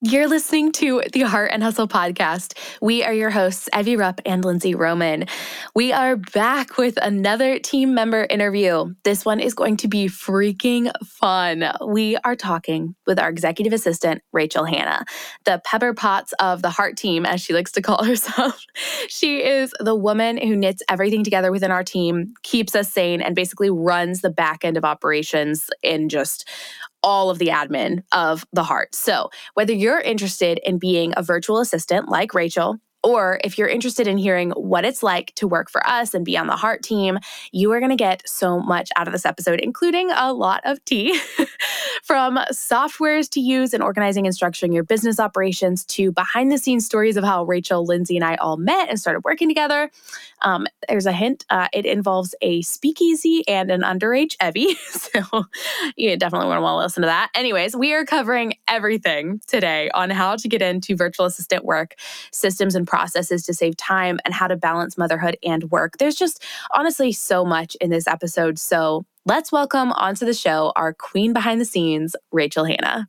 You're listening to the Heart and Hustle podcast. We are your hosts, Evie Rupp and Lindsey Roman. We are back with another team member interview. This one is going to be freaking fun. We are talking with our executive assistant, Rachel Hannah, the Pepper Potts of the Heart team, as she likes to call herself. she is the woman who knits everything together within our team, keeps us sane, and basically runs the back end of operations in just all of the admin of the heart. So, whether you're interested in being a virtual assistant like Rachel, or if you're interested in hearing what it's like to work for us and be on the Heart team, you are going to get so much out of this episode, including a lot of tea from softwares to use in organizing and structuring your business operations to behind the scenes stories of how Rachel, Lindsey, and I all met and started working together. Um, there's a hint uh, it involves a speakeasy and an underage Evie. so you definitely want to want to listen to that. Anyways, we are covering everything today on how to get into virtual assistant work, systems and processes to save time, and how to balance motherhood and work. There's just honestly so much in this episode. So let's welcome onto the show our queen behind the scenes, Rachel Hannah.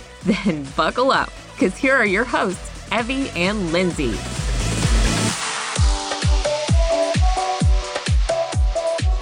Then buckle up, because here are your hosts, Evie and Lindsey.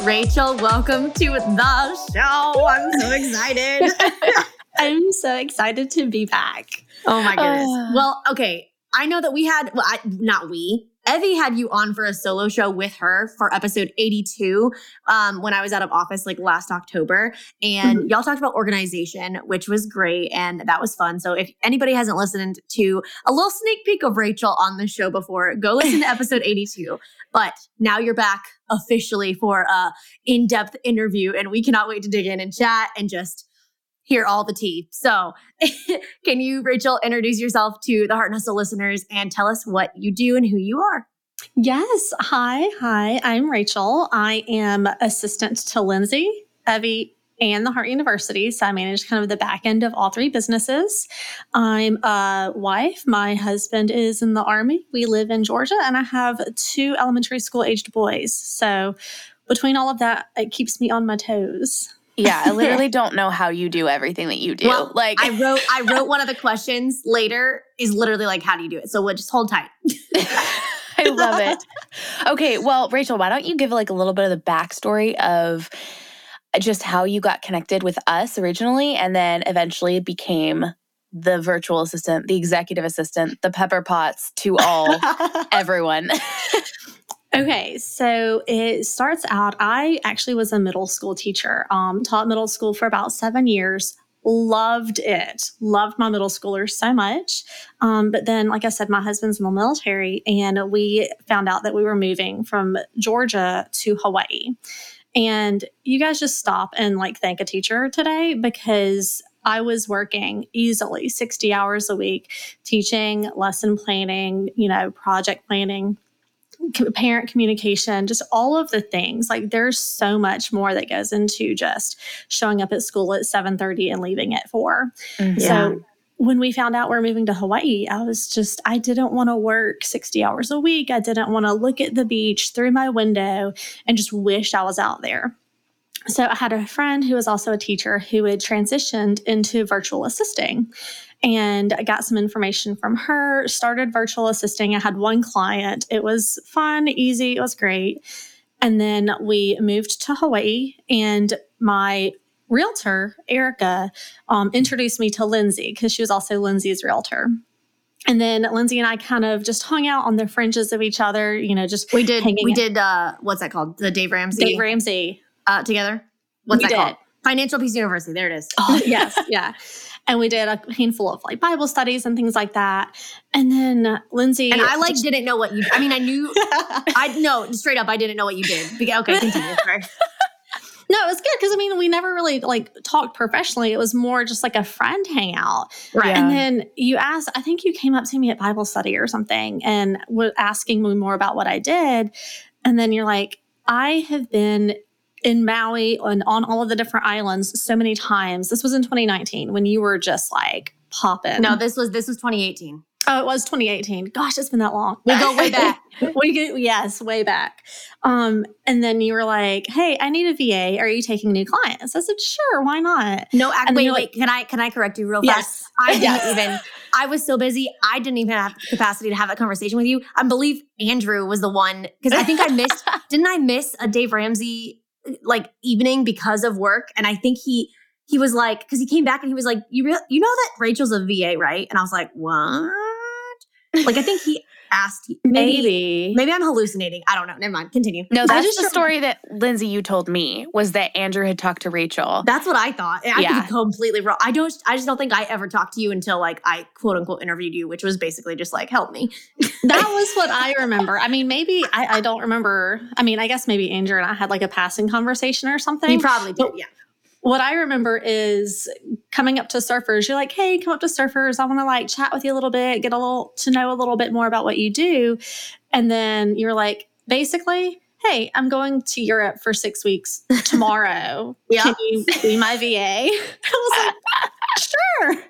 Rachel, welcome to the show. I'm so excited. I'm so excited to be back. Oh my goodness. Uh, well, okay. I know that we had, well, I, not we, Evie had you on for a solo show with her for episode 82 um, when I was out of office like last October. And mm-hmm. y'all talked about organization, which was great. And that was fun. So if anybody hasn't listened to a little sneak peek of Rachel on the show before, go listen to episode 82. But now you're back officially for a in-depth interview and we cannot wait to dig in and chat and just hear all the tea. So, can you, Rachel, introduce yourself to the Heart and Hustle listeners and tell us what you do and who you are? Yes. Hi. Hi. I'm Rachel. I am assistant to Lindsey, Evie, and the Heart University. So I manage kind of the back end of all three businesses. I'm a wife. My husband is in the Army. We live in Georgia, and I have two elementary school aged boys. So between all of that, it keeps me on my toes. Yeah, I literally don't know how you do everything that you do. Well, like I wrote I wrote one of the questions later is literally like how do you do it? So we'll just hold tight. I love it. Okay, well, Rachel, why don't you give like a little bit of the backstory of uh, just how you got connected with us originally and then eventually became the virtual assistant, the executive assistant, the Pepper Potts to all everyone. Okay, so it starts out. I actually was a middle school teacher, um, taught middle school for about seven years. Loved it. Loved my middle schoolers so much. Um, but then, like I said, my husband's in the military, and we found out that we were moving from Georgia to Hawaii. And you guys just stop and like thank a teacher today because I was working easily 60 hours a week, teaching, lesson planning, you know, project planning parent communication, just all of the things. Like there's so much more that goes into just showing up at school at 7:30 and leaving at 4. Mm-hmm. So when we found out we are moving to Hawaii, I was just, I didn't want to work 60 hours a week. I didn't want to look at the beach through my window and just wish I was out there. So I had a friend who was also a teacher who had transitioned into virtual assisting and I got some information from her, started virtual assisting. I had one client. It was fun, easy, it was great. And then we moved to Hawaii, and my realtor, Erica, um, introduced me to Lindsey because she was also Lindsey's realtor. And then Lindsey and I kind of just hung out on the fringes of each other, you know, just we did we out. did uh what's that called? The Dave Ramsey. Dave Ramsey. Uh together. What's we that did. called? Financial Peace University. There it is. Oh, yes, yeah and we did a handful of like Bible studies and things like that. And then Lindsey and I like didn't know what you. I mean, I knew. I no straight up. I didn't know what you did. Okay, continue. No, it was good because I mean, we never really like talked professionally. It was more just like a friend hangout. Right. And then you asked, I think you came up to me at Bible study or something and were asking me more about what I did. And then you're like, I have been in Maui and on all of the different islands so many times. This was in 2019 when you were just like popping. No, this was this was 2018. Oh, it was 2018. Gosh, it's been that long. We go way back. we go, yes, way back. Um, and then you were like, "Hey, I need a VA. Are you taking new clients?" I said, "Sure, why not?" No, act, And then wait, you're wait. like- can I can I correct you real Yes. fast? I didn't even. I was so busy. I didn't even have capacity to have that conversation with you. I believe Andrew was the one because I think I missed. didn't I miss a Dave Ramsey like evening because of work? And I think he he was like because he came back and he was like, you re- you know that Rachel's a VA, right? And I was like, what? Like I think he asked. Maybe Maybe. maybe I'm hallucinating. I don't know. Never mind. Continue. No, that's just the story that Lindsey you told me was that Andrew had talked to Rachel. That's what I thought. And I Yeah. could be completely wrong. I don't. I just don't think I ever talked to you until like I quote unquote interviewed you, which was basically just like help me. that was what I remember. I mean, maybe I, I don't remember. I mean, I guess maybe Andrew and I had like a passing conversation or something. You probably did. But- Yeah. What I remember is coming up to surfers. You're like, hey, come up to surfers. I want to like chat with you a little bit, get a little to know a little bit more about what you do. And then you're like, basically, hey, I'm going to Europe for six weeks tomorrow. Yeah. Can you be my VA? I was like, sure.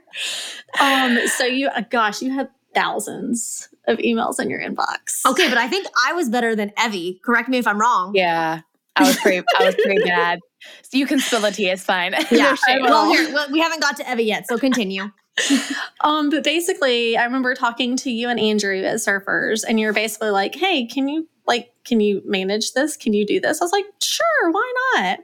Um, so you, uh, gosh, you had thousands of emails in your inbox. Okay, but I think I was better than Evie. Correct me if I'm wrong. Yeah. I was pretty I was pretty bad. So you can spill the tea, it's fine. Yeah. No well, here well, we haven't got to Evie yet, so continue. Um, but basically, I remember talking to you and Andrew at Surfers, and you're basically like, "Hey, can you like, can you manage this? Can you do this?" I was like, "Sure, why not?"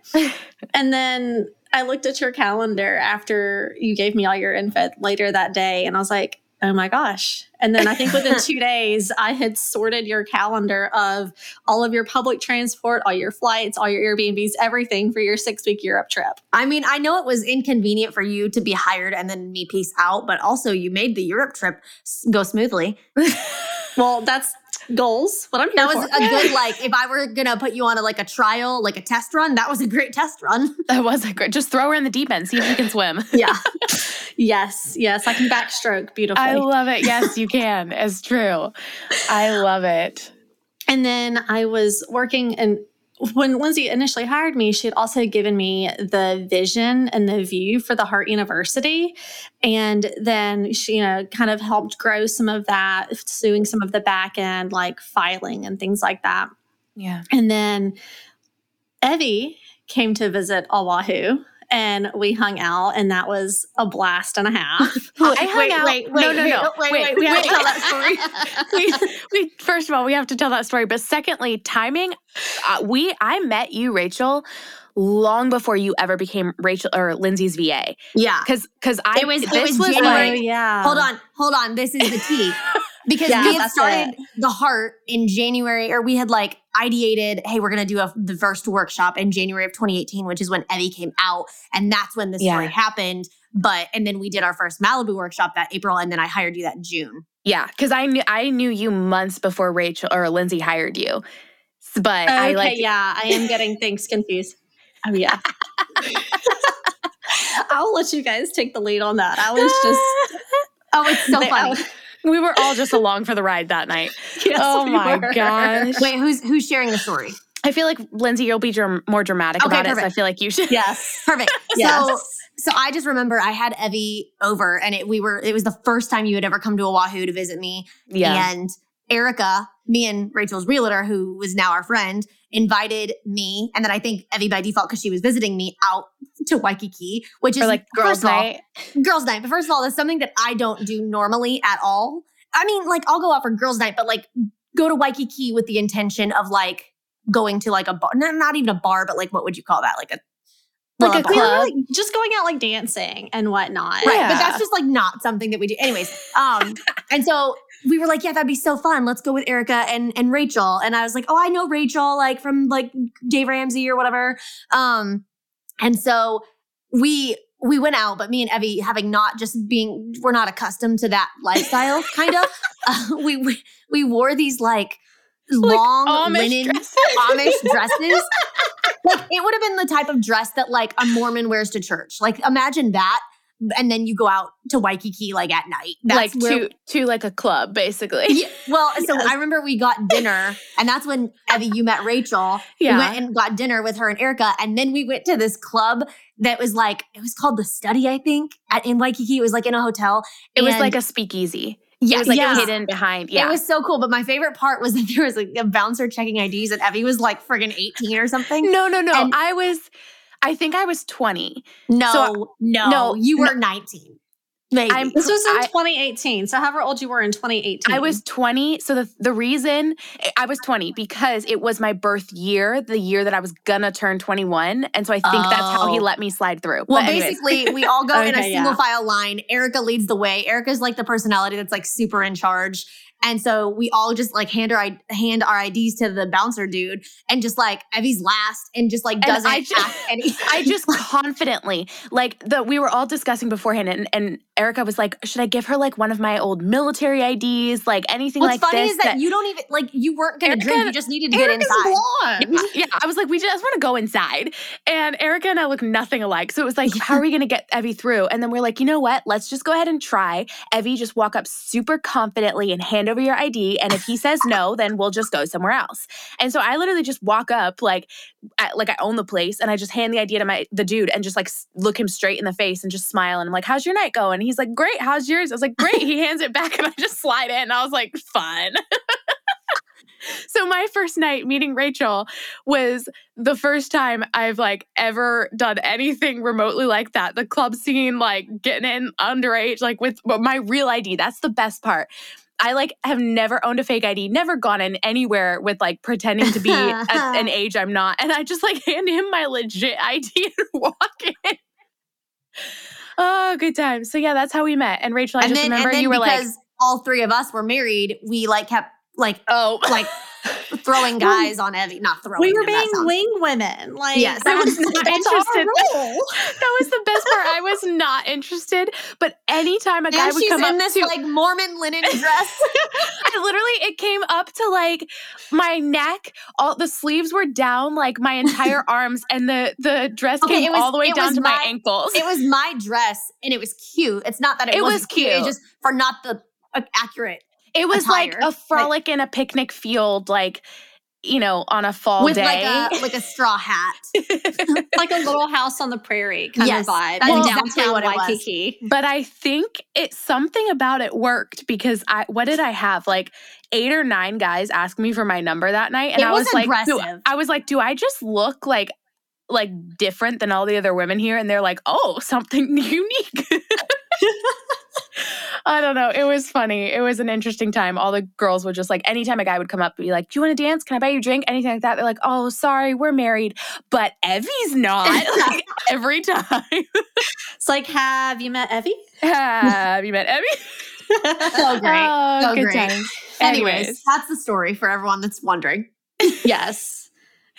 and then I looked at your calendar after you gave me all your info later that day, and I was like, "Oh my gosh!" And then I think within two days, I had sorted your calendar of all of your public transport, all your flights, all your Airbnbs, everything for your six week Europe trip. I mean, I know it was inconvenient for you to be hired and then me peace out, but also you made the Europe trip go smoothly. Well, that's goals. What I'm here That was for. a good like. If I were gonna put you on a like a trial, like a test run, that was a great test run. That was a great just throw her in the deep end, see if you can swim. Yeah. Yes, yes, I can backstroke beautifully. I love it. Yes, you can. It's true. I love it. and then I was working, and when Lindsey initially hired me, she had also given me the vision and the view for the Heart University, and then she, you know, kind of helped grow some of that, doing some of the back end like filing and things like that. Yeah. And then Evie came to visit Oahu. And we hung out, and that was a blast and a half. I hung wait, out. wait, no, wait, no, wait, no. wait, wait, we have to tell that story. we, we, first of all, we have to tell that story. But secondly, timing. Uh, we, I met you, Rachel, long before you ever became Rachel or Lindsey's VA. yeah. Because, because I It was- it this was was January. Like yeah. Hold on, hold on. This is the tea. Because Yeah, we had started the heart in January, or we had like ideated, hey, we're gonna do a, the first workshop in January of 2018, which is when Evie came out, and that's when the story Yeah. happened. But and then we did our first Malibu workshop that April, and then I hired you that June. yeah, because I knew I knew you months before Rachel or Lindsey hired you. But I okay, like yeah, I am getting things confused. Oh yeah. I'll let you guys take the lead on that. I was just Oh, it's so funny. We were all just along for the ride that night. Yes, oh we my were. gosh. Wait, who's who's sharing the story? I feel like Lindsey, you'll be dram- more dramatic Okay, about it. So I feel like you should. Yes. Perfect. So so I just remember I had Evie over, and it we were it was the first time you had ever come to Oahu to visit me. Yeah. And Erica, me and Rachel's realtor, who was now our friend, invited me, and then I think Evie by default because she was visiting me out to Waikiki, which is like girls' first of all- night. girls' night. But first of all, that's something that I don't do normally at all. I mean, like I'll go out for girls' night, but like go to Waikiki with the intention of like going to like a bar, not, not even a bar, but like what would you call that? Like a Like well, a bar. We club. like just going out like dancing and whatnot. Right. Yeah. But that's just like not something that we do. Anyways. Um, and so we were like, yeah, that'd be so fun. Let's go with Erica and and Rachel. And I was like, oh, I know Rachel, like from like Dave Ramsey or whatever. Um, and so we we went out, but me and Evie, having not just being, we're not accustomed to that lifestyle, kind of. Uh, we, we we wore these like long Amish linen dresses. Amish dresses like it would have been the type of dress that like a Mormon wears to church. Like imagine that. And then you go out to Waikiki like at night. That's like where, to to like a club, basically. Yeah, well, so yes. I remember we got dinner, and that's when Evie, you met Rachel. Yeah. We went and got dinner with her and Erica, and then we went to this club that was like it was called the Study, I think, at in Waikiki. It was like in a hotel. It was like a speakeasy. Yeah, it was like yes. hidden behind. Yeah, it was so cool. But my favorite part was that there was like a bouncer checking IDs, and Evie was like friggin' eighteen or something. No, no, no. And I was, I think I was twenty. No, so, no, no, you were no. nineteen. Maybe. I'm, this was in I, 2018. So however old you were in 2018. I was 20. So the the reason eh, I was 20 because it was my birth year, the year that I was gonna turn 21. And so I think oh. that's how he oh. let me slide through. Well, basically, we all go okay, in a single yeah. file line. Erica leads the way. Erica's like the personality that's like super in charge. And so we all just like hand our hand our IDs to the bouncer dude and just like Evie's last and just like doesn't I just, any- I just confidently like the we were all discussing beforehand and, and Erica was like, should I give her like one of my old military IDs, like anything like that. What's like funny this? is that, that, you don't even like you weren't gonna Erica, drink, you just needed to Erica's get inside. Yeah, yeah, I was like, we just want to go inside. And Erica and I look nothing alike. So it was like, how are we gonna get Evie through? And then we're like, you know what? Let's just go ahead and try. Evie, just walk up super confidently and hand over your ID. And if he says no, then we'll just go somewhere else. And so I literally just walk up like I, like I own the place and I just hand the idea to my the dude and just like look him straight in the face and just smile and I'm like, how's your night going? And he's like, great. How's yours? I was like, great. he hands it back and I just slide in. And I was like, fun. so my first night meeting Rachel was the first time I've like ever done anything remotely like that. The club scene, like getting in underage, like with my real ID. That's the best part. I like have never owned a fake ID, never gone in anywhere with like pretending to be an age I'm not. And I just like hand him my legit ID and walk in. Oh, good time. So yeah, that's how we met. And Rachel, I and just then, remember you were like, because all three of us were married. We like kept like oh like throwing guys on Evie, not throwing. We were being wing women. Like yes, I was not interested. that was the best part. I was not interested. But anytime a guy and would come in up this to, like Mormon linen dress, I literally it came up to like my neck. All the sleeves were down like my entire arms, and the the dress okay, came was, all the way down to my, my, ankles. It was my dress, and it was cute. It's not that it, it was cute. It just for not the uh, accurate it was attire. like a frolic like, in a picnic field, like you know, on a fall with day. like a like a straw hat, like a little house on the prairie kind yes, of vibe in downtown Waikiki. But I think it's something about it worked because I what did I have like eight or nine guys ask me for my number that night, and it I was, was like, I was like, do I just look like like different than all the other women here? And they're like, oh, something unique. I don't know. It was funny. It was an interesting time. All the girls would just like, anytime a guy would come up and be like, Do you want to dance? Can I buy you a drink? Anything like that. They're like, Oh, sorry, we're married. But Evie's not. like, every time. it's like, Have you met Evie? Have you met Evie? so great. Oh, so good great. Times. Anyways, Anyways, that's the story for everyone that's wondering. yes.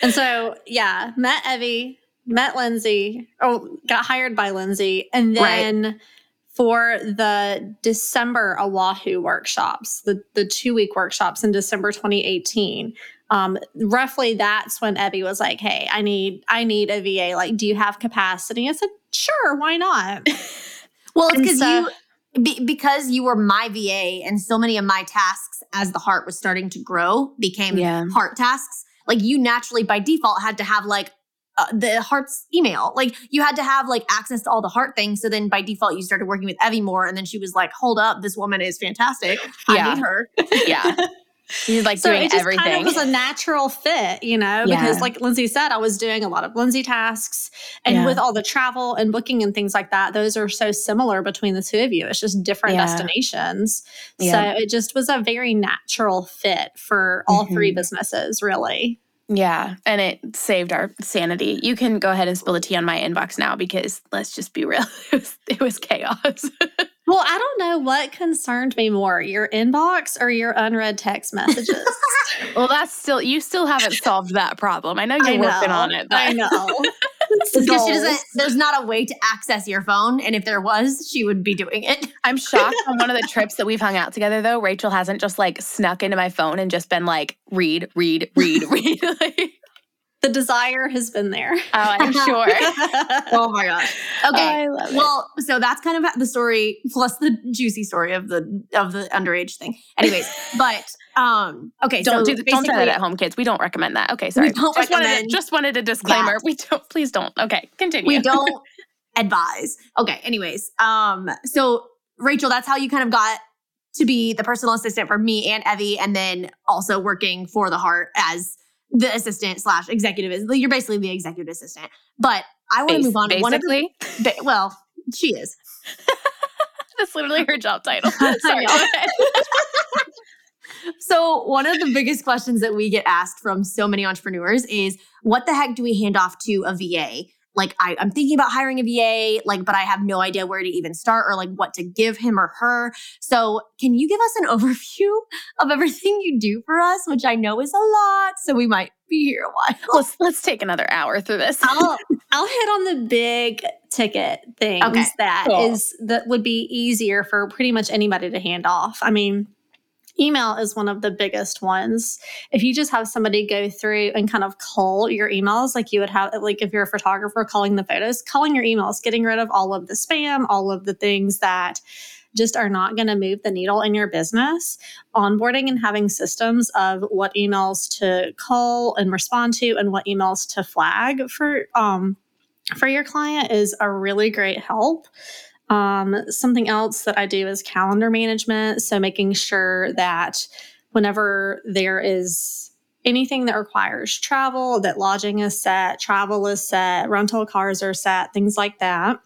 And so, yeah, met Evie, met Lindsey, oh, got hired by Lindsey, and then. Right for the December Oahu workshops, the, the two week workshops in December 2018. Um, roughly that's when Evie was like, Hey, I need, I need a VA. Like, do you have capacity? I said, sure, why not? well, it's because so, you, be, because you were my VA and so many of my tasks as the heart was starting to grow became yeah. heart tasks. Like you naturally by default had to have like uh, the heart's email. Like you had to have like access to all the heart things. So then by default, you started working with Evie more. And then she was like, hold up, this woman is fantastic. Yeah. I need her. yeah. She's like so doing it just everything. Kind of was a natural fit, you know, yeah. because like Lindsey said, I was doing a lot of Lindsey tasks and yeah. with all the travel and booking and things like that, those are so similar between the two of you. It's just different yeah. destinations. So it just was a very natural fit for all mm-hmm. three businesses, really. Yeah, and it saved our sanity. You can go ahead and spill the tea on my inbox now because let's just be real, it was, it was chaos. well, I don't know what concerned me more, your inbox or your unread text messages. well, that's still you still haven't solved that problem. I know you're I know, working on it. But. I know. Because she doesn't there's not a way to access your phone and if there was she would be doing it i'm shocked on one of the trips that we've hung out together though rachel hasn't just like snuck into my phone and just been like read read read read like, the desire has been there. Oh, I'm sure. oh my gosh. Okay. Oh, well, so that's kind of the story plus the juicy story of the of the underage thing. Anyways, but um okay, don't so do don't try that at home, kids. We don't recommend that. Okay, sorry. We don't just wanted, just wanted a disclaimer. Yeah. We don't please don't. Okay, continue. We don't advise. Okay, anyways. Um so Rachel, that's how you kind of got to be the personal assistant for me and Evie, and then also working for the heart as the assistant slash executive you're basically the executive assistant. But I want to move on. Basically, one of the, well, she is. That's literally her job title. Sorry. So one of the biggest questions that we get asked from so many entrepreneurs is, "What the heck do we hand off to a VA?" like I, am thinking about hiring a VA, like, but I have no idea where to even start or like what to give him or her. So can you give us an overview of everything you do for us, which I know is a lot. So we might be here a while. Let's let's take another hour through this. I'll I'll hit on the big ticket things okay, that cool. is that would be easier for pretty much anybody to hand off. I mean, email is one of the biggest ones. If you just have somebody go through and kind of cull your emails, like you would have, like if you're a photographer calling the photos, calling your emails, getting rid of all of the spam, all of the things that just are not going to move the needle in your business. Onboarding and having systems of what emails to call and respond to and what emails to flag for um, for your client is a really great help. Um, something else that I do is calendar management. So making sure that whenever there is anything that requires travel, that lodging is set, travel is set, rental cars are set, things like that.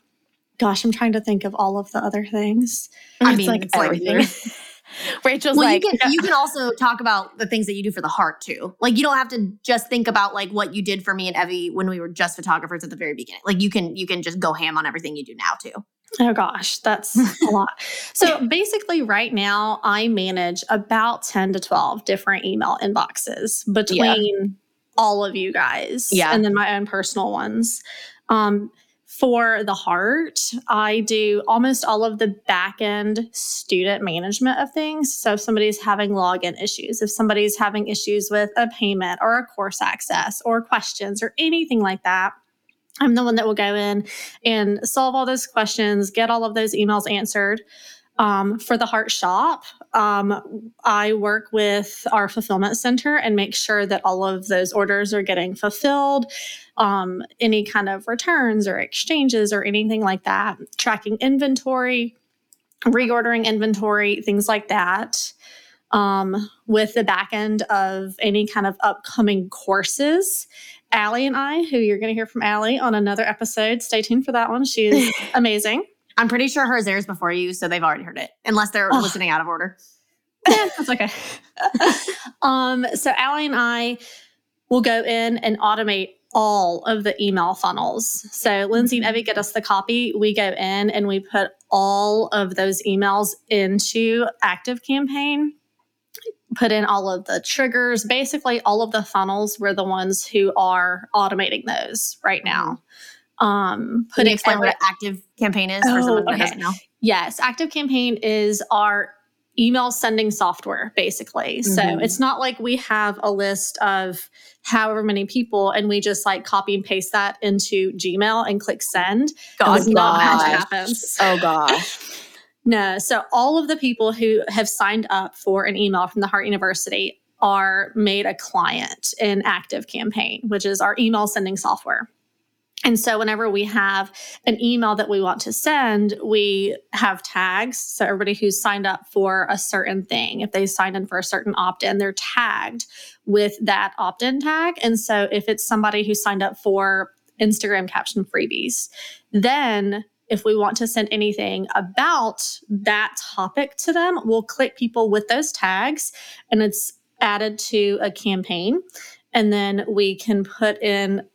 Gosh, I'm trying to think of all of the other things. I mean, like everything. Rachel's well, like, you can, you can also talk about the things that you do for the heart too. Like you don't have to just think about like what you did for me and Evie when we were just photographers at the very beginning. Like you can you can just go ham on everything you do now too. Oh gosh, that's a lot. So basically, right now, I manage about 10 to 12 different email inboxes between yeah. all of you guys. Yeah. And then my own personal ones. Um, for the heart, I do almost all of the back end student management of things. So, if somebody's having login issues, if somebody's having issues with a payment or a course access or questions or anything like that, I'm the one that will go in and solve all those questions, get all of those emails answered. Um, for the Heart Shop, um, I work with our fulfillment center and make sure that all of those orders are getting fulfilled. Um, any kind of returns or exchanges or anything like that, tracking inventory, reordering inventory, things like that. Um, with the back end of any kind of upcoming courses Allie and I, who you're going to hear from Allie on another episode. Stay tuned for that one. She is amazing. I'm pretty sure hers airs before you, so they've already heard it, unless they're oh. listening out of order. yeah, that's okay. um, so Allie and I will go in and automate all of the email funnels. So Lindsey and Evie get us the copy. We go in and we put all of those emails into Active Campaign put in all of the triggers. Basically, all of the funnels, we're the ones who are automating those right now. Um, putting Can you explain what active campaign is oh, for someone okay. doesn't know? Yes, active campaign is our email sending software basically mm-hmm. so it's not like we have a list of however many people and we just like copy and paste that into gmail and click send God, that's not how it happens oh gosh No. So all of the people who have signed up for an email from the Heart University are made a client in Active Campaign, which is our email sending software. And so whenever we have an email that we want to send, we have tags. So everybody who's signed up for a certain thing, if they signed in for a certain opt-in, they're tagged with that opt-in tag. And so if it's somebody who signed up for Instagram caption freebies, then if we want to send anything about that topic to them, we'll click people with those tags and it's added to a campaign. And then we can put in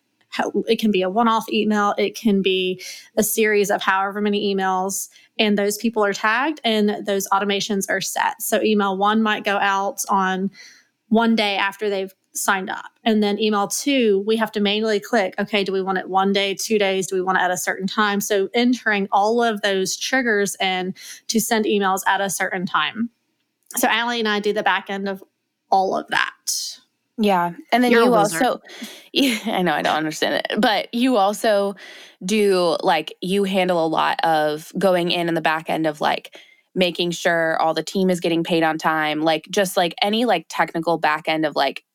it can be a one off email, it can be a series of however many emails, and those people are tagged and those automations are set. So, email one might go out on one day after they've signed up. And then email two, we have to manually click, okay, do we want it one day, two days? Do we want it at a certain time? So entering all of those triggers in to send emails at a certain time. So Allie and I do the back end of all of that. Yeah. And then You're you also, yeah, I know I don't understand it, but you also do like, you handle a lot of going in in the back end of like making sure all the team is getting paid on time, like just like any like technical back end of like, s-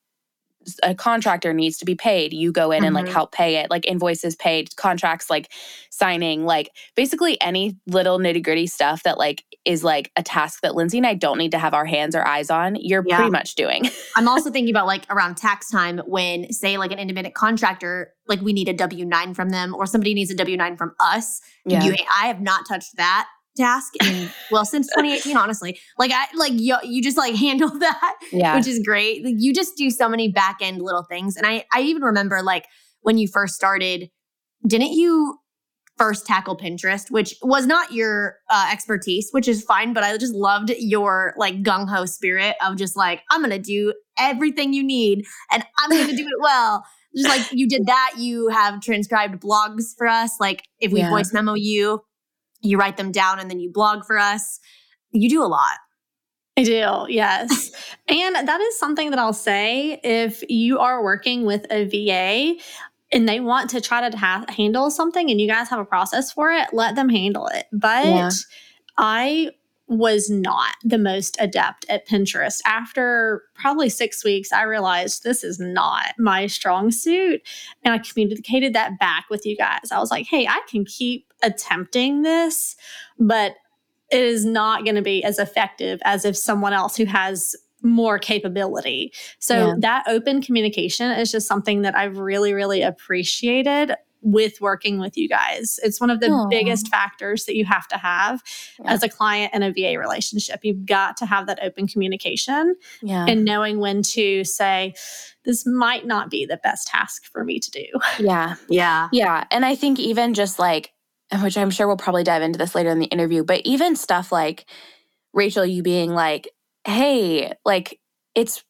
a contractor needs to be paid. You go in and like Mhm. help pay it, like invoices paid, contracts like signing, like basically any little nitty gritty stuff that like is like a task that Lindsey and I don't need to have our hands or eyes on. You're Yeah. pretty much doing. I'm also thinking about like around tax time when, say, like an independent contractor, like we need a W 9 from them or somebody needs a W 9 from us. You, I have not touched that task in, well, since 2018, honestly. Like, I, like, you, you just like handle that, yeah. which is great. Like, you just do so many back end little things. And I, I even remember like when you first started, didn't you first tackle Pinterest, which was not your uh, expertise, which is fine, but I just loved your like gung ho spirit of just like, I'm going to do everything you need and I'm going to do it well. Just like you did that, you have transcribed blogs for us. Like if we Yeah. voice memo you, you write them down and then you blog for us. You do a lot. I do, yes. and that is something that I'll say if you are working with a VA and they want to try to ha- handle something and you guys have a process for it, let them handle it. But Yeah. I was not the most adept at Pinterest. After probably six weeks, I realized this is not my strong suit. And I communicated that back with you guys. I was like, hey, I can keep attempting this, but it is not going to be as effective as if someone else who has more capability. So Yeah. that open communication is just something that I've really, really appreciated with working with you guys. It's one of the Aw. biggest factors that you have to have Yeah. as a client in a VA relationship. You've got to have that open communication Yeah. and knowing when to say, this might not be the best task for me to do. yeah. Yeah. Yeah. And I think even just like, which I'm sure we'll probably dive into this later in the interview, but even stuff like Rachel, you being like, hey, like, it's,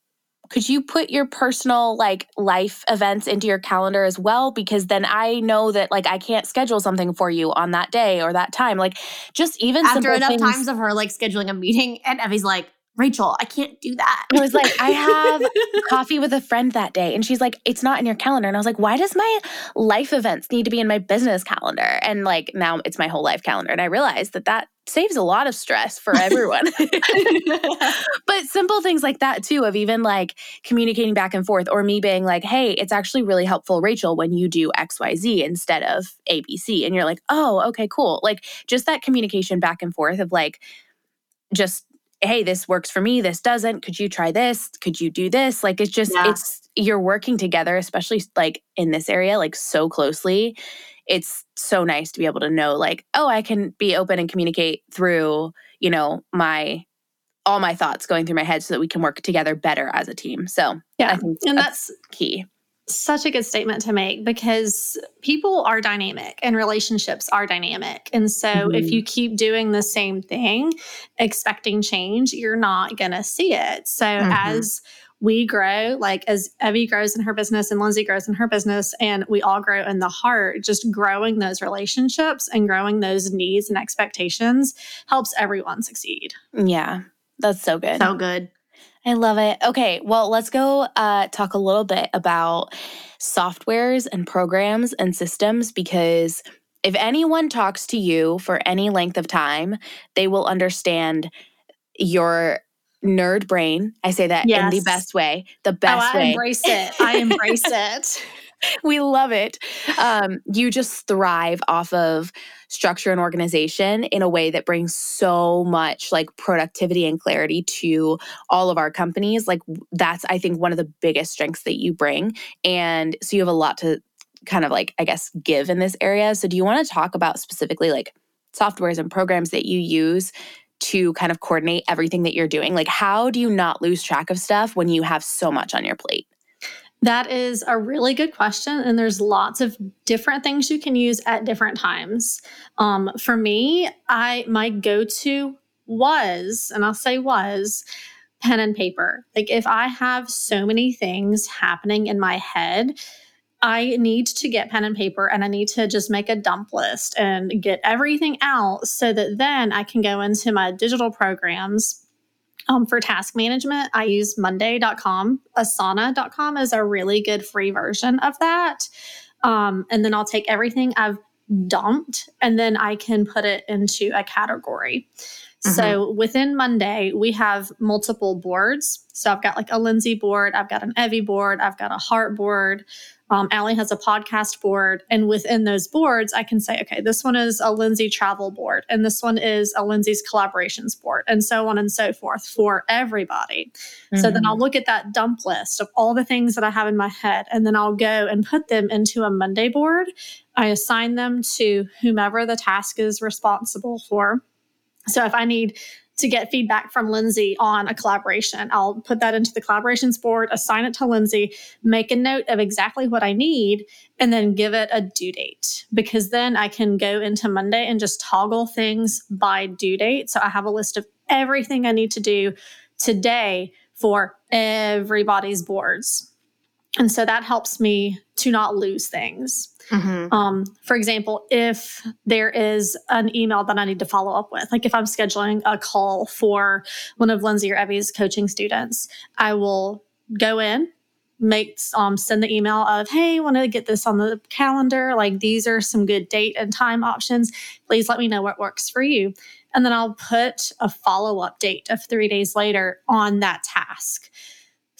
could you put your personal like life events into your calendar as well? Because then I know that like I can't schedule something for you on that day or that time. Like, just even After enough things- times of her like scheduling a meeting and Evie's like, Rachel, I can't do that. I was like, I have coffee with a friend that day. And she's like, it's not in your calendar. And I was like, why does my life events need to be in my business calendar? And like now it's my whole life calendar. And I realized that that saves a lot of stress for everyone. but simple things like that too, of even like communicating back and forth or me being like, hey, it's actually really helpful, Rachel, when you do XYZ instead of ABC. And you're like, oh, okay, cool. Like just that communication back and forth of like, just hey this works for me this doesn't could you try this could you do this like it's just Yeah. it's you're working together especially like in this area like so closely it's so nice to be able to know like oh i can be open and communicate through you know my all my thoughts going through my head so that we can work together better as a team so Yeah. i think and that's that's key such a good statement to make because people are dynamic and relationships are dynamic. And so if Mhm. you keep doing the same thing, expecting change, you're not going to see it. So Mhm. as we grow, like as Evie grows in her business and Lindsey grows in her business, and we all grow in the heart, just growing those relationships and growing those needs and expectations helps everyone succeed. yeah that's so good So good. I love it. Okay, well, let's go uh, talk a little bit about softwares and programs and systems because if anyone talks to you for any length of time, they will understand your nerd brain. I say that in the best way, the Oh, best I way. embrace it. I embrace it. we love it. Um, you just thrive off of structure and organization in a way that brings so much like productivity and clarity to all of our companies. Like that's I think one of the biggest strengths that you bring. And so you have a lot to kind of like I guess give in this area. So do you want to talk about specifically like softwares and programs that you use to kind of coordinate everything that you're doing? Like how do you not lose track of stuff when you have so much on your plate? That is a really good question. And there's lots of different things you can use at different times. Um, for me, I my go-to was, and I'll say was, pen and paper. Like if I have so many things happening in my head, I need to get pen and paper and I need to just make a dump list and get everything out so that then I can go into my digital programs Um, for task management, I use Monday.com. Asana.com is a really good free version of that. Um, and then I'll take everything I've dumped and then I can put it into a category. Mm-hmm. So within Monday, we have multiple boards. So I've got like a Lindsey board, I've got an Evie board, I've got a Heart board, um, Allie has a podcast board. And within those boards, I can say, okay, this one is a Lindsey travel board, and this one is a Lindsey's collaborations board, and so on and so forth for everybody. Mm-hmm. So then I'll mm-hmm. look at that dump list of all the things that I have in my head, and then I'll go and put them into a Monday board. I assign them to whomever the task is responsible for. So if I need to get feedback from Lindsey on a collaboration. I'll put that into the collaborations board, assign it to Lindsey, make a note of exactly what I need, and then give it a due date because then I can go into Monday and just toggle things by due date. So I have a list of everything I need to do today for everybody's boards. And so that helps me to not lose things. Mm-hmm. Um, for example, if there is an email that I need to follow up with, like if I'm scheduling a call for one of Lindsey or Evie's coaching students, I will go in, make um, send the email of, hey, want to get this on the calendar. Like these are some good date and time options. Please let me know what works for you. And then I'll put a follow up date of three days later on that task.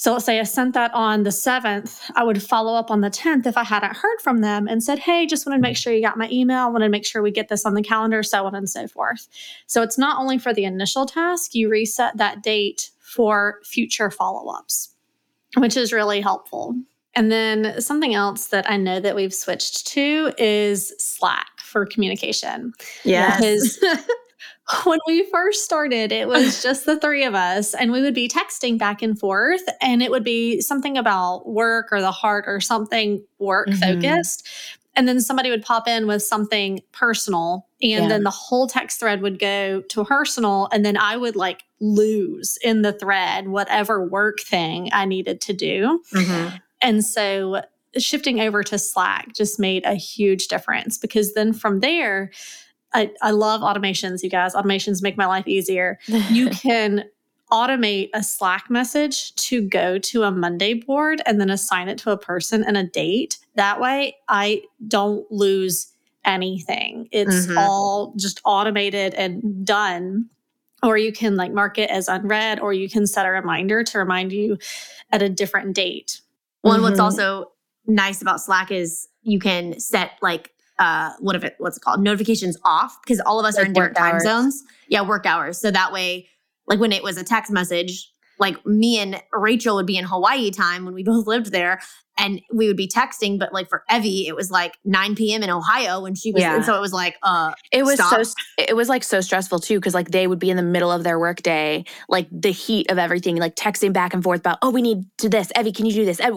So let's say I sent that on the 7th, I would follow up on the 10th if I hadn't heard from them and said, Hey, just wanted to make mm-hmm. sure you got my email, wanted to make sure we get this on the calendar, so on and so forth. So it's not only for the initial task, you reset that date for future follow ups, which is really helpful. And then something else that I know that we've switched to is Slack for communication. Yeah. Because when we first started, it was just the three of us, and we would be texting back and forth, and it would be something about work or the heart or something work mm-hmm. focused. And then somebody would pop in with something personal, and yeah. then the whole text thread would go to personal, and then I would like lose in the thread whatever work thing I needed to do. Mm-hmm. And so shifting over to Slack just made a huge difference because then from there, I, I love automations, you guys. Automations make my life easier. you can automate a Slack message to go to a Monday board and then assign it to a person and a date. That way, I don't lose anything. It's mm-hmm. all just automated and done. Or you can like mark it as unread, or you can set a reminder to remind you at a different date. Well, mm-hmm. what's also nice about Slack is you can set like uh what if it what's it called? Notifications off because all of us like are in different time zones. Yeah work hours. So that way like when it was a text message like me and Rachel would be in Hawaii time when we both lived there and we would be texting but like for Evie it was like 9 p.m. in Ohio when she was yeah. and so it was like uh it was stop. so it was like so stressful too because like they would be in the middle of their workday like the heat of everything like texting back and forth about oh we need to this Evie can you do this and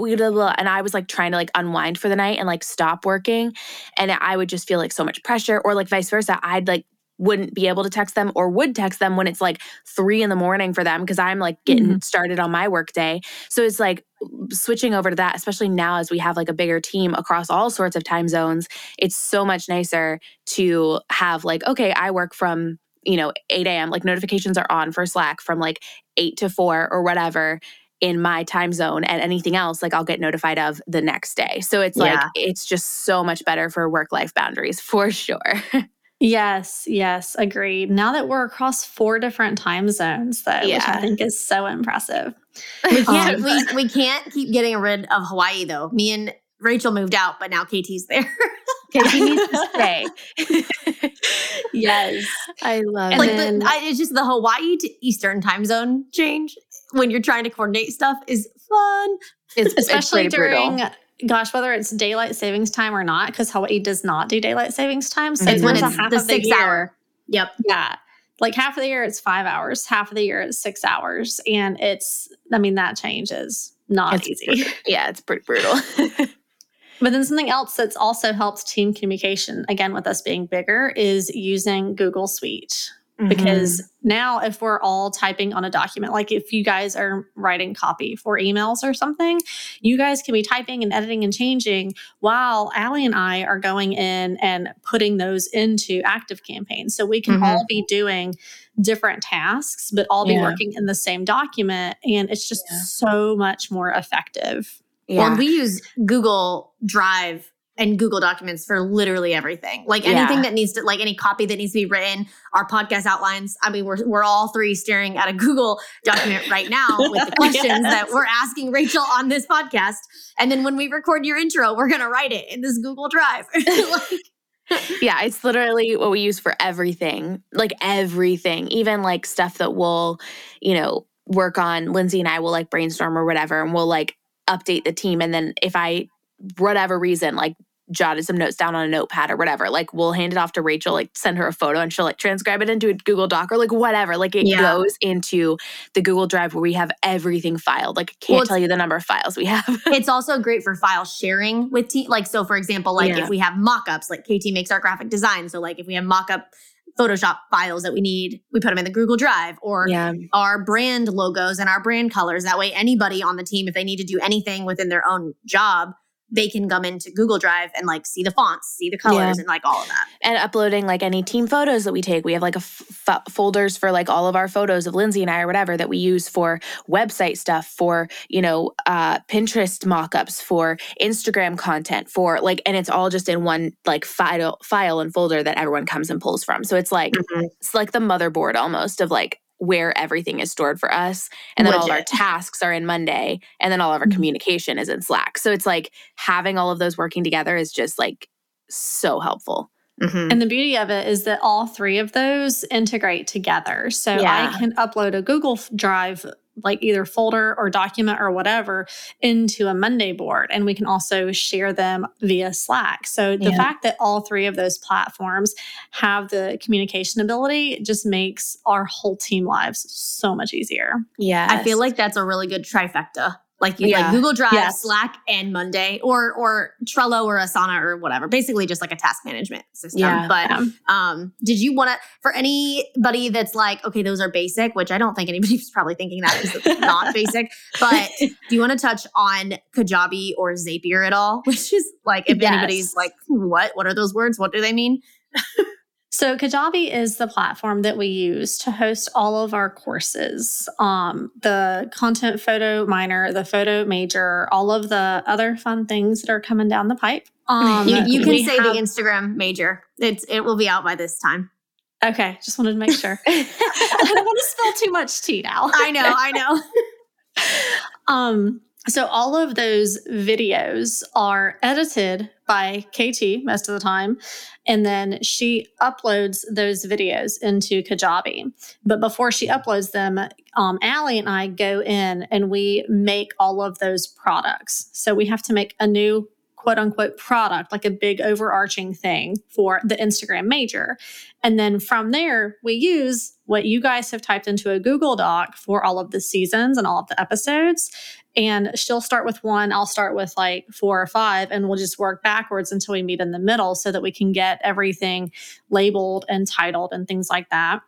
I was like trying to like unwind for the night and like stop working and I would just feel like so much pressure or like vice versa I'd like wouldn't be able to text them or would text them when it's like three in the morning for them because I'm like getting mm-hmm. started on my work day. So it's like switching over to that, especially now as we have like a bigger team across all sorts of time zones, it's so much nicer to have like, okay, I work from, you know, 8 a.m. Like notifications are on for Slack from like 8 to 4 or whatever in my time zone and anything else like I'll get notified of the next day. So it's yeah. like it's just so much better for work life boundaries for sure. Yes, yes, agreed. Now that we're across four different time zones, though, yeah. which I think is so impressive. We can't um, we, we can't keep getting rid of Hawaii though. Me and Rachel moved out, but now KT's there. KT needs to stay. yes, I love and it. The, I, it's just the Hawaii to Eastern time zone change when you're trying to coordinate stuff is fun. It's especially it's during brutal gosh, whether it's daylight savings time or not, because Hawaii does not do daylight savings time. So it's when it's half the six the hour. Yep. Yeah. Like half of the year it's five hours, half of the year it's six hours. And it's, I mean, that changes not it's easy. yeah, it's pretty brutal. but then something else that's also helped team communication, again, with us being bigger, is using Google Suite. Mm-hmm. Because now, if we're all typing on a document, like if you guys are writing copy for emails or something, you guys can be typing and editing and changing while Allie and I are going in and putting those into active campaigns. So we can mm-hmm. all be doing different tasks, but all be yeah. working in the same document. And it's just yeah. so much more effective. Yeah. Well, we use Google Drive and Google Documents for literally everything. Like anything yeah. that needs to, like any copy that needs to be written, our podcast outlines. I mean, we're we're all three staring at a Google document right now with the questions yes. that we're asking Rachel on this podcast. And then when we record your intro, we're gonna write it in this Google Drive. like, yeah, it's literally what we use for everything. Like everything, even like stuff that we'll, you know, work on. Lindsey and I will like brainstorm or whatever, and we'll like update the team. And then if I whatever reason, like jotted some notes down on a notepad or whatever. Like we'll hand it off to Rachel, like send her a photo and she'll like transcribe it into a Google Doc or like whatever. Like it yeah. goes into the Google Drive where we have everything filed. Like I can't well, tell you the number of files we have. it's also great for file sharing with team. Like so for example, like yeah. if we have mock-ups, like KT makes our graphic design. So like if we have mock-up Photoshop files that we need, we put them in the Google Drive or yeah. our brand logos and our brand colors. That way anybody on the team, if they need to do anything within their own job, they can come into Google Drive and like see the fonts, see the colors, yeah. and like all of that. And uploading like any team photos that we take. We have like a f- folders for like all of our photos of Lindsey and I or whatever that we use for website stuff, for you know uh, Pinterest mockups, for Instagram content, for like, and it's all just in one like file file and folder that everyone comes and pulls from. So it's like mm-hmm. it's like the motherboard almost of like where everything is stored for us. And then Legit. all of our tasks are in Monday. And then all of our mm-hmm. communication is in Slack. So it's like having all of those working together is just like so helpful. Mm-hmm. And the beauty of it is that all three of those integrate together. So yeah. I can upload a Google Drive like either folder or document or whatever into a Monday board. And we can also share them via Slack. So the yeah. fact that all three of those platforms have the communication ability just makes our whole team lives so much easier. Yeah. I feel like that's a really good trifecta like you yeah. like Google Drive, yes. Slack, and Monday, or or Trello or Asana or whatever. Basically, just like a task management system. Yeah. But um, did you want to for anybody that's like, okay, those are basic, which I don't think anybody's probably thinking that is not basic. But do you want to touch on Kajabi or Zapier at all? Which is like, if yes. anybody's like, what? What are those words? What do they mean? So Kajabi is the platform that we use to host all of our courses. Um, the content photo minor, the photo major, all of the other fun things that are coming down the pipe. Um, you, you can say have, the Instagram major. It's it will be out by this time. Okay, just wanted to make sure. I don't want to spill too much tea now. I know, I know. um, so all of those videos are edited by KT most of the time. And then she uploads those videos into Kajabi. But before she uploads them, um, Allie and I go in and we make all of those products. So we have to make a new quote unquote product, like a big overarching thing for the Instagram major. And then from there, we use what you guys have typed into a Google Doc for all of the seasons and all of the episodes. And she'll start with one, I'll start with like four or five, and we'll just work backwards until we meet in the middle so that we can get everything labeled and titled and things like that.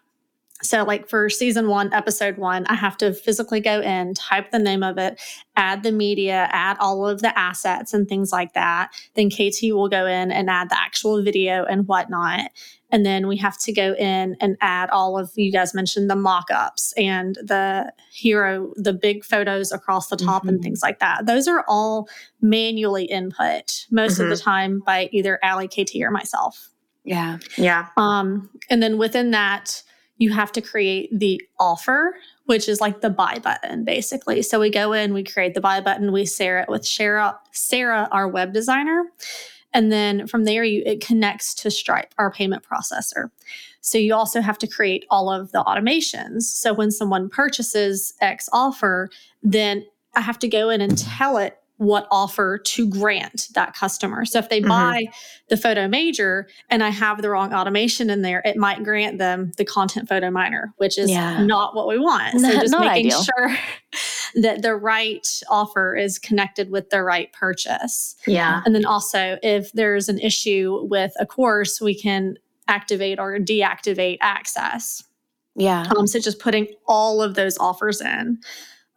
So, like for season one, episode one, I have to physically go in, type the name of it, add the media, add all of the assets and things like that. Then KT will go in and add the actual video and whatnot. And then we have to go in and add all of, you guys mentioned the mock ups and the hero, the big photos across the top mm-hmm. and things like that. Those are all manually input most mm-hmm. of the mm-hmm. time by either Allie, KT, or myself. Yeah. Yeah. Um, and then within that, you have to create the offer, which is like the buy button, basically. So we go in, we create the buy button, we share it with Sarah, Sarah, our web designer. And then from there, you, it connects to Stripe, our payment processor. So you also have to create all of the automations. So when someone purchases X offer, then I have to go in and tell it what offer to grant that customer. So if they mm-hmm. buy the photo major and I have the wrong automation in there, it might grant them the content photo minor, which is yeah. not what we want. So just making ideal. sure that the right offer is connected with the right purchase. Yeah. And then also if there's an issue with a course, we can activate or deactivate access. Yeah. Um, so just putting all of those offers in.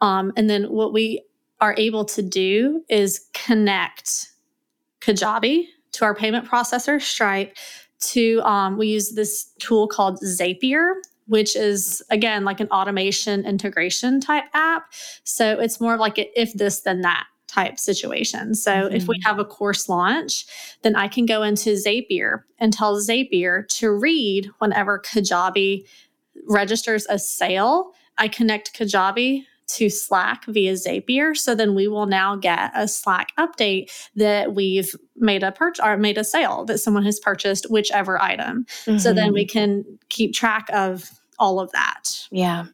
Um, and then what we are able to do is connect Kajabi to our payment processor, Stripe, to um, we use this tool called Zapier, which is again like an automation integration type app. So it's more like a if this then that type situation. So mm-hmm. if we mm-hmm. have a course launch, then I can go into Zapier and tell Zapier to read whenever Kajabi registers a sale. I connect Kajabi to Slack via Zapier. So then we will now get a Slack update that we've made a purchase or made a sale that someone has purchased whichever item. Mm-hmm. So then we mm-hmm. can keep track of all of that. Yeah.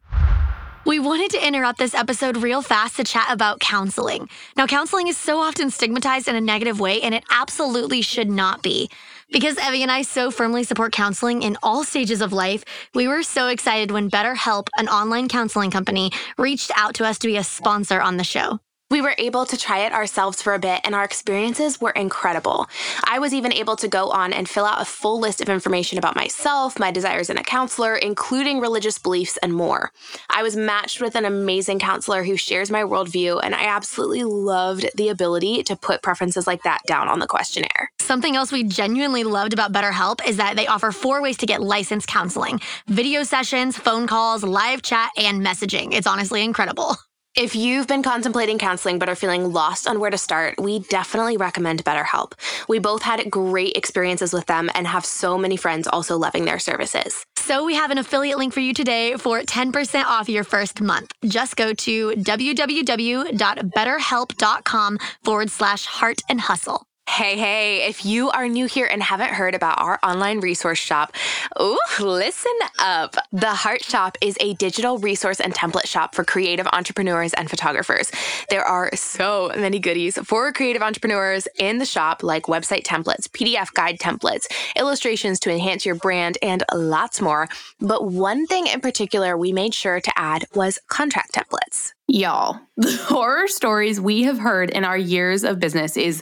We wanted to interrupt this episode real fast to chat about counseling. Now, counseling is so often stigmatized in a negative way, and it absolutely should not be. Because Evie and I so firmly support counseling in all stages of life, we were so excited when BetterHelp, an online counseling company, reached out to us to be a sponsor on the show. We were able to try it ourselves for a bit, and our experiences were incredible. I was even able to go on and fill out a full list of information about myself, my desires in a counselor, including religious beliefs and more. I was matched with an amazing counselor who shares my worldview, and I absolutely loved the ability to put preferences like that down on the questionnaire. Something else we genuinely loved about BetterHelp is that they offer four ways to get licensed counseling video sessions, phone calls, live chat, and messaging. It's honestly incredible. If you've been contemplating counseling but are feeling lost on where to start, we definitely recommend BetterHelp. We both had great experiences with them and have so many friends also loving their services. So we have an affiliate link for you today for 10% off your first month. Just go to www.betterhelp.com forward slash heart and hustle. Hey, hey, if you are new here and haven't heard about our online resource shop, ooh, listen up. The Heart Shop is a digital resource and template shop for creative entrepreneurs and photographers. There are so many goodies for creative entrepreneurs in the shop, like website templates, PDF guide templates, illustrations to enhance your brand, and lots more. But one thing in particular we made sure to add was contract templates. Y'all, the horror stories we have heard in our years of business is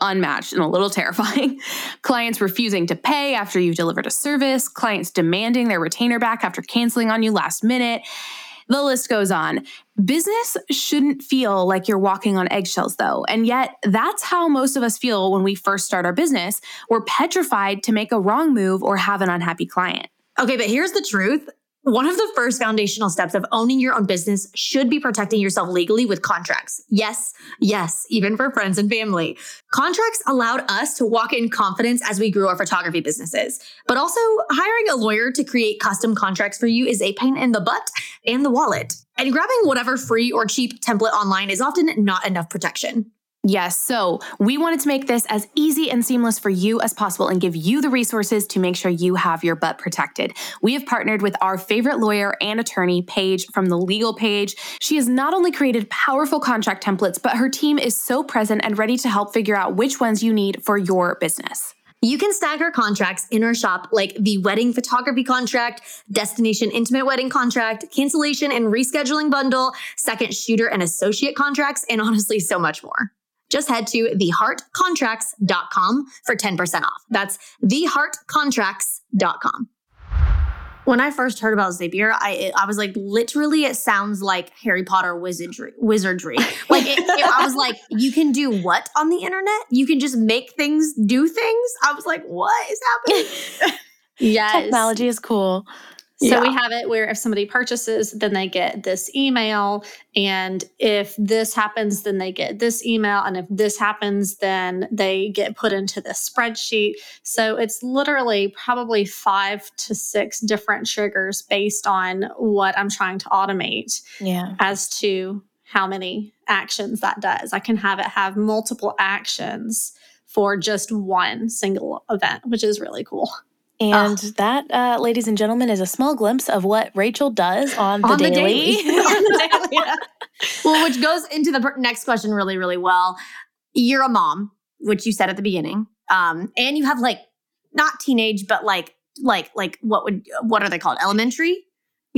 unmatched and a little terrifying. clients refusing to pay after you've delivered a service, clients demanding their retainer back after canceling on you last minute. The list goes on. Business shouldn't feel like you're walking on eggshells, though. And yet, that's how most of us feel when we first start our business. We're petrified to make a wrong move or have an unhappy client. Okay, but here's the truth one of the first foundational steps of owning your own business should be protecting yourself legally with contracts. Yes, yes, even for friends and family. Contracts allowed us to walk in confidence as we grew our photography businesses. But also, hiring a lawyer to create custom contracts for you is a pain in the butt and the wallet. And grabbing whatever free or cheap template online is often not enough protection. Yes. So we wanted to make this as easy and seamless for you as possible and give you the resources to make sure you have your butt protected. We have partnered with our favorite lawyer and attorney, Paige from the Legal Page. She has not only created powerful contract templates, but her team is so present and ready to help figure out which ones you need for your business. You can stagger contracts in our shop like the wedding photography contract, destination intimate wedding contract, cancellation and rescheduling bundle, second shooter and associate contracts, and honestly, so much more just head to theheartcontracts.com for 10% off. That's theheartcontracts.com. When I first heard about Zapier, I I was like, literally, it sounds like Harry Potter wizardry. Wizardry. Like, it, it, I was like, you can do what on the internet? You can just make things do things. I was like, what is happening? yes, technology is cool. So yeah. we have it where if somebody purchases, then they get this email. And if this happens, then they get this email. And if this happens, then they get put into this spreadsheet. So it's literally probably five to six different triggers based on what I'm trying to automate yeah. as to how many actions that does. I can have it have multiple actions for just one single event, which is really cool. And oh. that, uh, ladies and gentlemen, is a small glimpse of what Rachel does on the on daily. The daily. on the daily yeah. Well, which goes into the next question really, really well. You're a mom, which you said at the beginning, um, and you have like not teenage, but like like like what would what are they called? Elementary.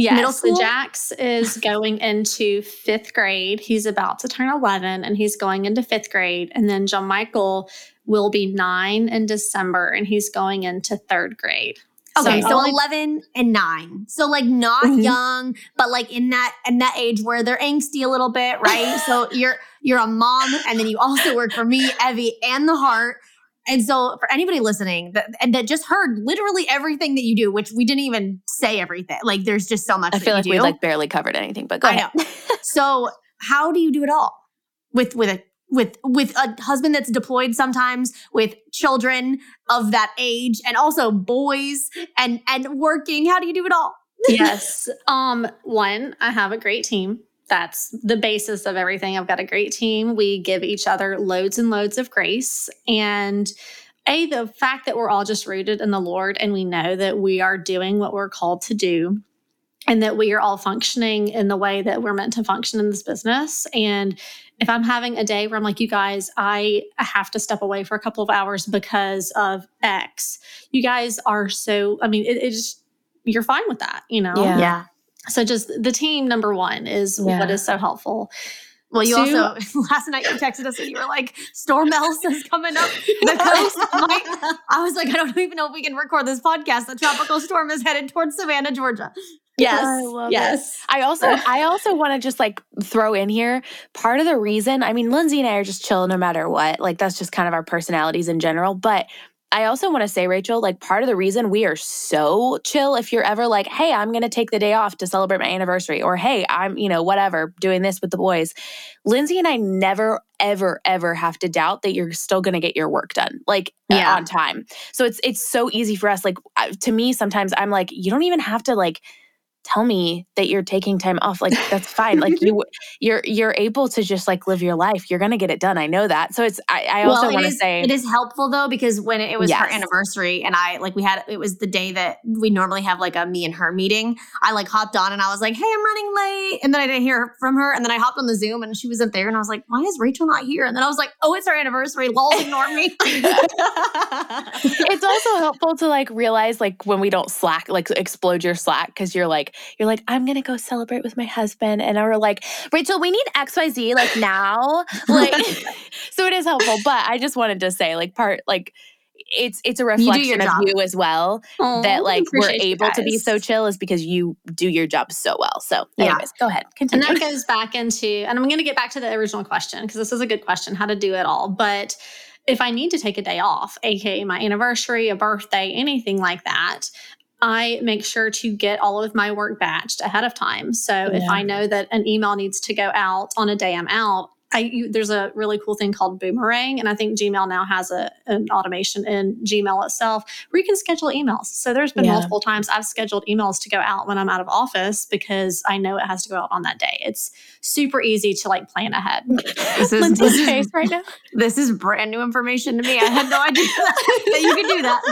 Yes, middle school. So Jax is going into fifth grade. He's about to turn 11 and he's going into fifth grade. And then John Michael will be nine in December and he's going into third grade. Okay, So- so, 11 and 9. So like not Mhm. young, but like in that in that age where they're angsty a little bit, right? so you're you're a mom and then you also work for me, Evie, and the heart. And so for anybody listening that and that just heard literally everything that you do, which we didn't even say everything. Like there's just so much I feel you like we like barely covered anything, but go I ahead. So how do you do it all with with a with with a husband that's deployed sometimes with children of that age and also boys and and working how do you do it all yes. Um, one, I have a great team. That's the basis of everything. I've got a great team. We give each other loads and loads of grace. And A, the fact that we're all just rooted in the Lord and we know that we are doing what we're called to do and that we are all functioning in the way that we're meant to function in this business. And if I'm having a day where I'm like, you guys, I have to step away for a couple of hours because of X, you guys are so, I mean, it, it's, you're fine with that, you know? Yeah. yeah So just the team number one is Yeah. what is so helpful. well you Two- also last night you texted us and you were like storm elsa's coming up the coast i was like i don't even know if we can record this podcast the tropical storm is headed towards savannah georgia Yes. I love it. yes. I also I also want to just like throw in here part of the reason I mean Lindsey and I are just chill no matter what like that's just kind of our personalities in general but I also want to say Rachel like part of the reason we are so chill if you're ever like hey I'm going to take the day off to celebrate my anniversary or hey I'm you know whatever doing this with the boys Lindsey and I never ever ever have to doubt that you're still going to get your work done like uh, Yeah. on time so it's it's so easy for us like uh, to me sometimes I'm like you don't even have to like tell me that you're taking time off like that's fine like you you're you're able to just like live your life you're gonna get it done i know that so it's i, I also it want to say it is helpful though because when it, was her anniversary and I like we had it was the day that we normally have like a me and her meeting. I like hopped on and I was like, "Hey, I'm running late," and then I didn't hear from her, and then I hopped on the Zoom and she wasn't there, and I was like, "Why is Rachel not here?" And then I was like, "Oh, it's our anniversary. Lol, ignore me." it's also helpful to like realize like when we don't slack like explode your slack because you're like you're like i'm gonna go celebrate with my husband and we're like rachel we need xyz like now like so it is helpful but i just wanted to say like part like it's it's a reflection of job. you as well Aw, that like we're able to be so chill is because you do your job so well so Yeah. go ahead And that goes back into, and I'm going to get back to the original question because this is a good question how to do it all. But if I need to take a day off, AKA my anniversary, a birthday, anything like that, I make sure to get all of my work batched ahead of time. So if I know that an email needs to go out on a day I'm out, I you, there's a really cool thing called Boomerang, and I think Gmail now has a an automation in Gmail itself where you can schedule emails. So there's been Yeah. multiple times I've scheduled emails to go out when I'm out of office because I know it has to go out on that day. It's super easy to like plan ahead. this is Lindsey's this is, face right now this is brand new information to me. I had no idea that you could do that.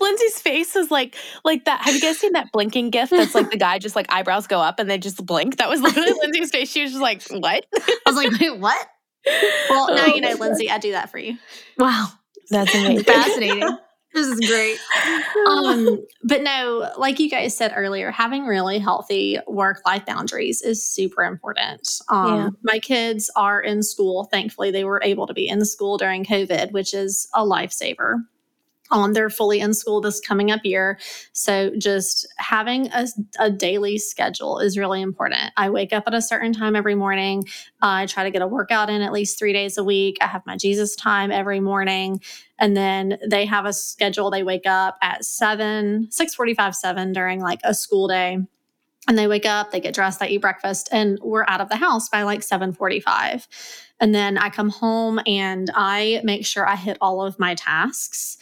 Lindsey's face is like like that. Have you guys seen that blinking gif? That's like the guy just like eyebrows go up and they just blink. That was literally Lindsey's face. She was just like, "What?" I was like, "Wait, what?" Well, now you know, Lindsey, I do that for you. Wow, That's amazing. fascinating. this is great. Um, but no, like you guys said earlier, having really healthy work life boundaries is super important. Um, Yeah. My kids are in school. Thankfully, they were able to be in school during COVID, which is a lifesaver. Um, they're fully in school this coming up year. So just having a, a daily schedule is really important. I wake up at a certain time every morning. I try to get a workout in at least three days a week. I have my Jesus time every morning. And then they have a schedule. They wake up at 7, 645, 7 during like a school day. And they wake up, they get dressed, they eat breakfast, and we're out of the house by like 745. And then I come home and I make sure I hit all of my tasks.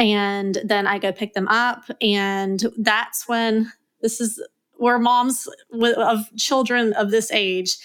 And then I go pick them up. And that's when this is where moms of children of this age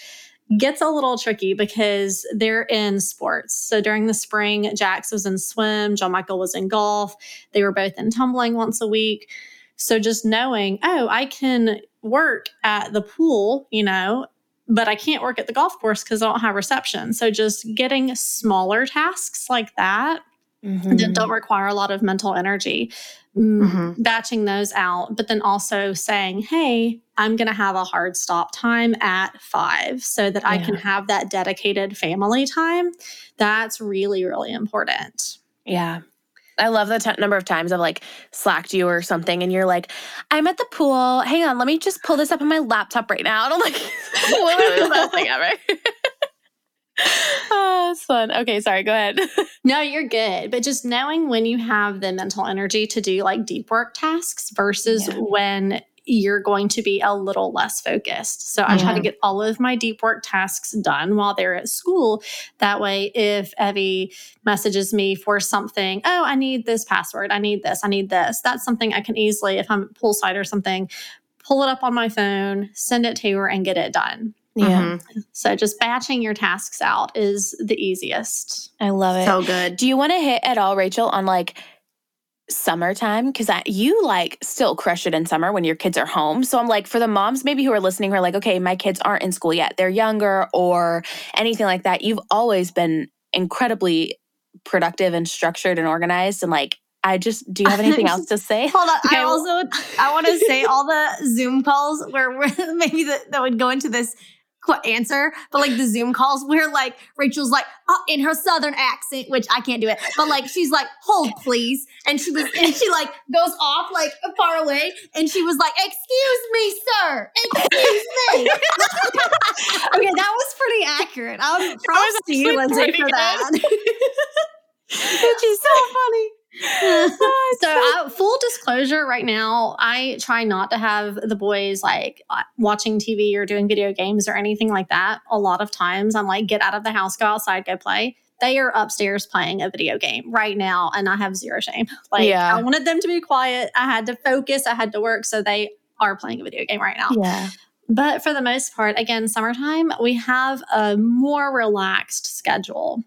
gets a little tricky because they're in sports. So during the spring, Jax was in swim, John Michael was in golf. They were both in tumbling once a week. So just knowing, oh, I can work at the pool, you know, but I can't work at the golf course because I don't have reception. So just getting smaller tasks like that Mm-hmm. that don't require a lot of mental energy, mm, Mhm. batching those out, but then also saying, hey, I'm going to have a hard stop time at five so that I can have that dedicated family time. That's really, really important. Yeah. I love the t- number of times I've like slacked you or something, and you're like, "I'm at the pool. Hang on, let me just pull this up on my laptop right now." And I'm like, "Literally the best thing ever." oh, it's fun. Okay, sorry. Go ahead. no, you're good. But just knowing when you have the mental energy to do like deep work tasks versus yeah. when you're going to be a little less focused. So I try to get all of my deep work tasks done while they're at school. That way, if Evie messages me for something, oh, I need this password, I need this, I need this, that's something I can easily, if I'm poolside or something, pull it up on my phone, send it to her, and get it done. Yeah. Mm-hmm. So just batching your tasks out is the easiest. I love it. So good. Do you want to hit at all, Rachel, on like summertime? Because you like still crush it in summer when your kids are home. So I'm like, for the moms maybe who are listening who are like, okay, my kids aren't in school yet, they're younger or anything like that. You've always been incredibly productive and structured and organized and like I just do you have anything else to say? Hold on. Okay. I also I want to say all the Zoom calls where maybe that, that would go into this answer, but like the Zoom calls where like Rachel's like oh, in her southern accent, which I can't do it, but like she's like, hold please. And she was, and she like goes off like far away and she was like, excuse me, sir. Excuse me. okay, that was pretty accurate. I'm proud of you, Lindsey, for that. Which is so funny. So I, full disclosure right now i try not to have the boys like uh, watching tv or doing video games or anything like that. A lot of times i'm like get out of the house go outside go play. They are upstairs playing a video game right now and i have zero shame. Like yeah. i wanted them to be quiet. I had to focus. I had to work. So they are playing a video game right now. Yeah. But for the most part again summertime we have a more relaxed schedule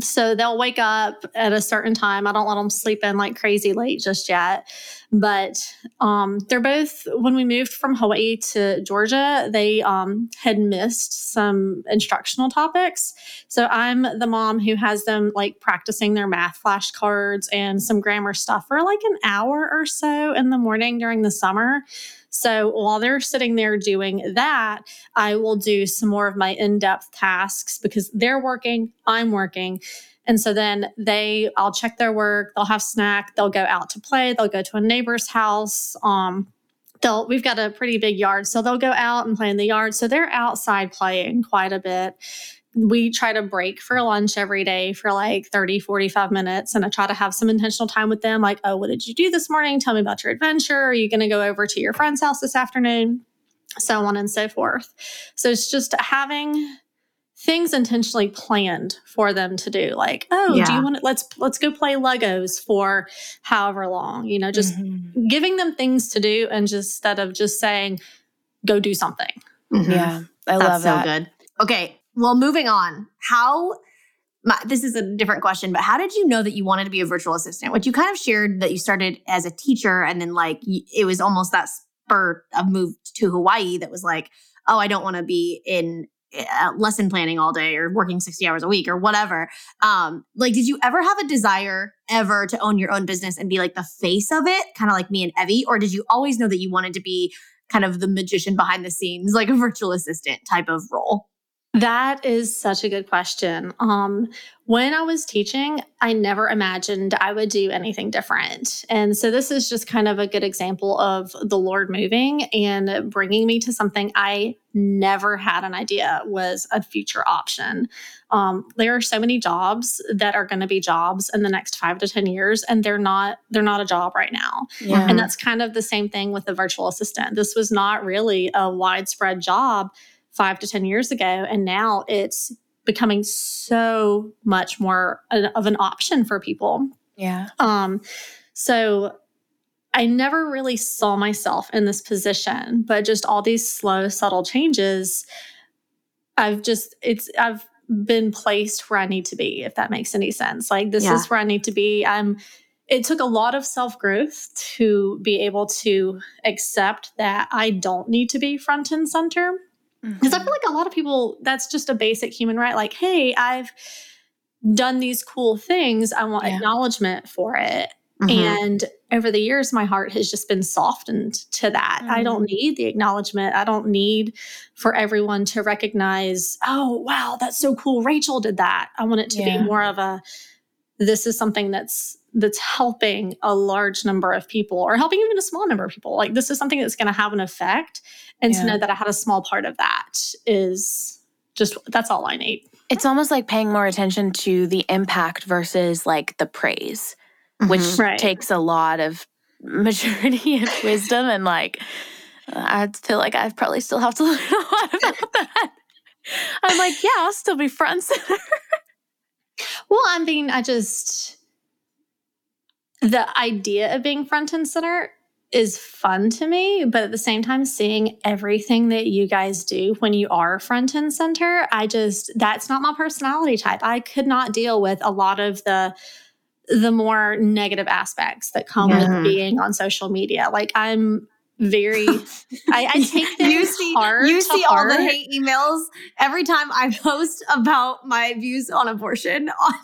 so they'll wake up at a certain time. I don't let them sleep in like crazy late just yet. But um, they're both, when we moved from Hawaii to Georgia, they um, had missed some instructional topics. So I'm the mom who has them like practicing their math flashcards and some grammar stuff for like an hour or so in the morning during the summer. So while they're sitting there doing that, I will do some more of my in depth tasks because they're working, I'm working. And so then they, I'll check their work, they'll have snack, they'll go out to play, they'll go to a neighbor's house. Um, they'll, we've got a pretty big yard, so they'll go out and play in the yard. So they're outside playing quite a bit we try to break for lunch every day for like 30, 45 minutes. And I try to have some intentional time with them, like, oh, what did you do this morning? Tell me about your adventure. Are you going to go over to your friend's house this afternoon? So on and so forth. So it's just having things intentionally planned for them to do like oh yeah. do you want to let's let's go play legos for however long you know just mm-hmm. giving them things to do and just instead of just saying go do something mm-hmm. yeah i That's love that so good okay well, moving on. How my, this is a different question, but how did you know that you wanted to be a virtual assistant? Which you kind of shared that you started as a teacher, and then like it was almost that spur of move to Hawaii that was like, oh, I don't want to be in uh, lesson planning all day or working 60 hours a week or whatever. Um, like, did you ever have a desire ever to own your own business and be like the face of it, kind of like me and Evie? Or did you always know that you wanted to be kind of the magician behind the scenes, like a virtual assistant type of role? That is such a good question. Um, when I was teaching, I never imagined I would do anything different. And so this is just kind of a good example of the Lord moving and bringing me to something I never had an idea was a future option. Um, there are so many jobs that are going to be jobs in the next five to 10 years, and they're not, they're not a job right now. Yeah. And that's kind of the same thing with the virtual assistant. This was not really a widespread job five to 10 years ago. And now it's becoming so much more of an option for people. Yeah. Um, so I never really saw myself in this position, but just all these slow, subtle changes, I've just, it's, I've been placed where I need to be, if that makes any sense. Like, this yeah. is where I need to be. I'm, it took a lot of self growth to be able to accept that I don't need to be front and center. Because mm-hmm. I feel like a lot of people, that's just a basic human right. Like, hey, I've done these cool things. I want yeah. acknowledgement for it. Mm-hmm. And over the years, my heart has just been softened to that. Mm-hmm. I don't mm-hmm. need the acknowledgement. I don't need for everyone to recognize, oh, wow, that's so cool. Rachel did that. I want it to yeah. be more of a, this is something that's that's helping a large number of people or helping even a small number of people. Like this is something that's going to have an effect. And Yeah. to know that I had a small part of that is just that's all I need. It's almost like paying more attention to the impact versus like the praise, which Mhm. Right. takes a lot of maturity and wisdom. And like, I feel like I probably still have to learn a lot about that. I'm like, yeah, I'll still be front and center. Well, I mean, I just the idea of being front and center is fun to me, but at the same time, seeing everything that you guys do when you are front and center, I just that's not my personality type. I could not deal with a lot of the the more negative aspects that come Yeah. with being on social media. Like I'm very I, I take things you see hard you see all the hate emails every time I post about my views on abortion on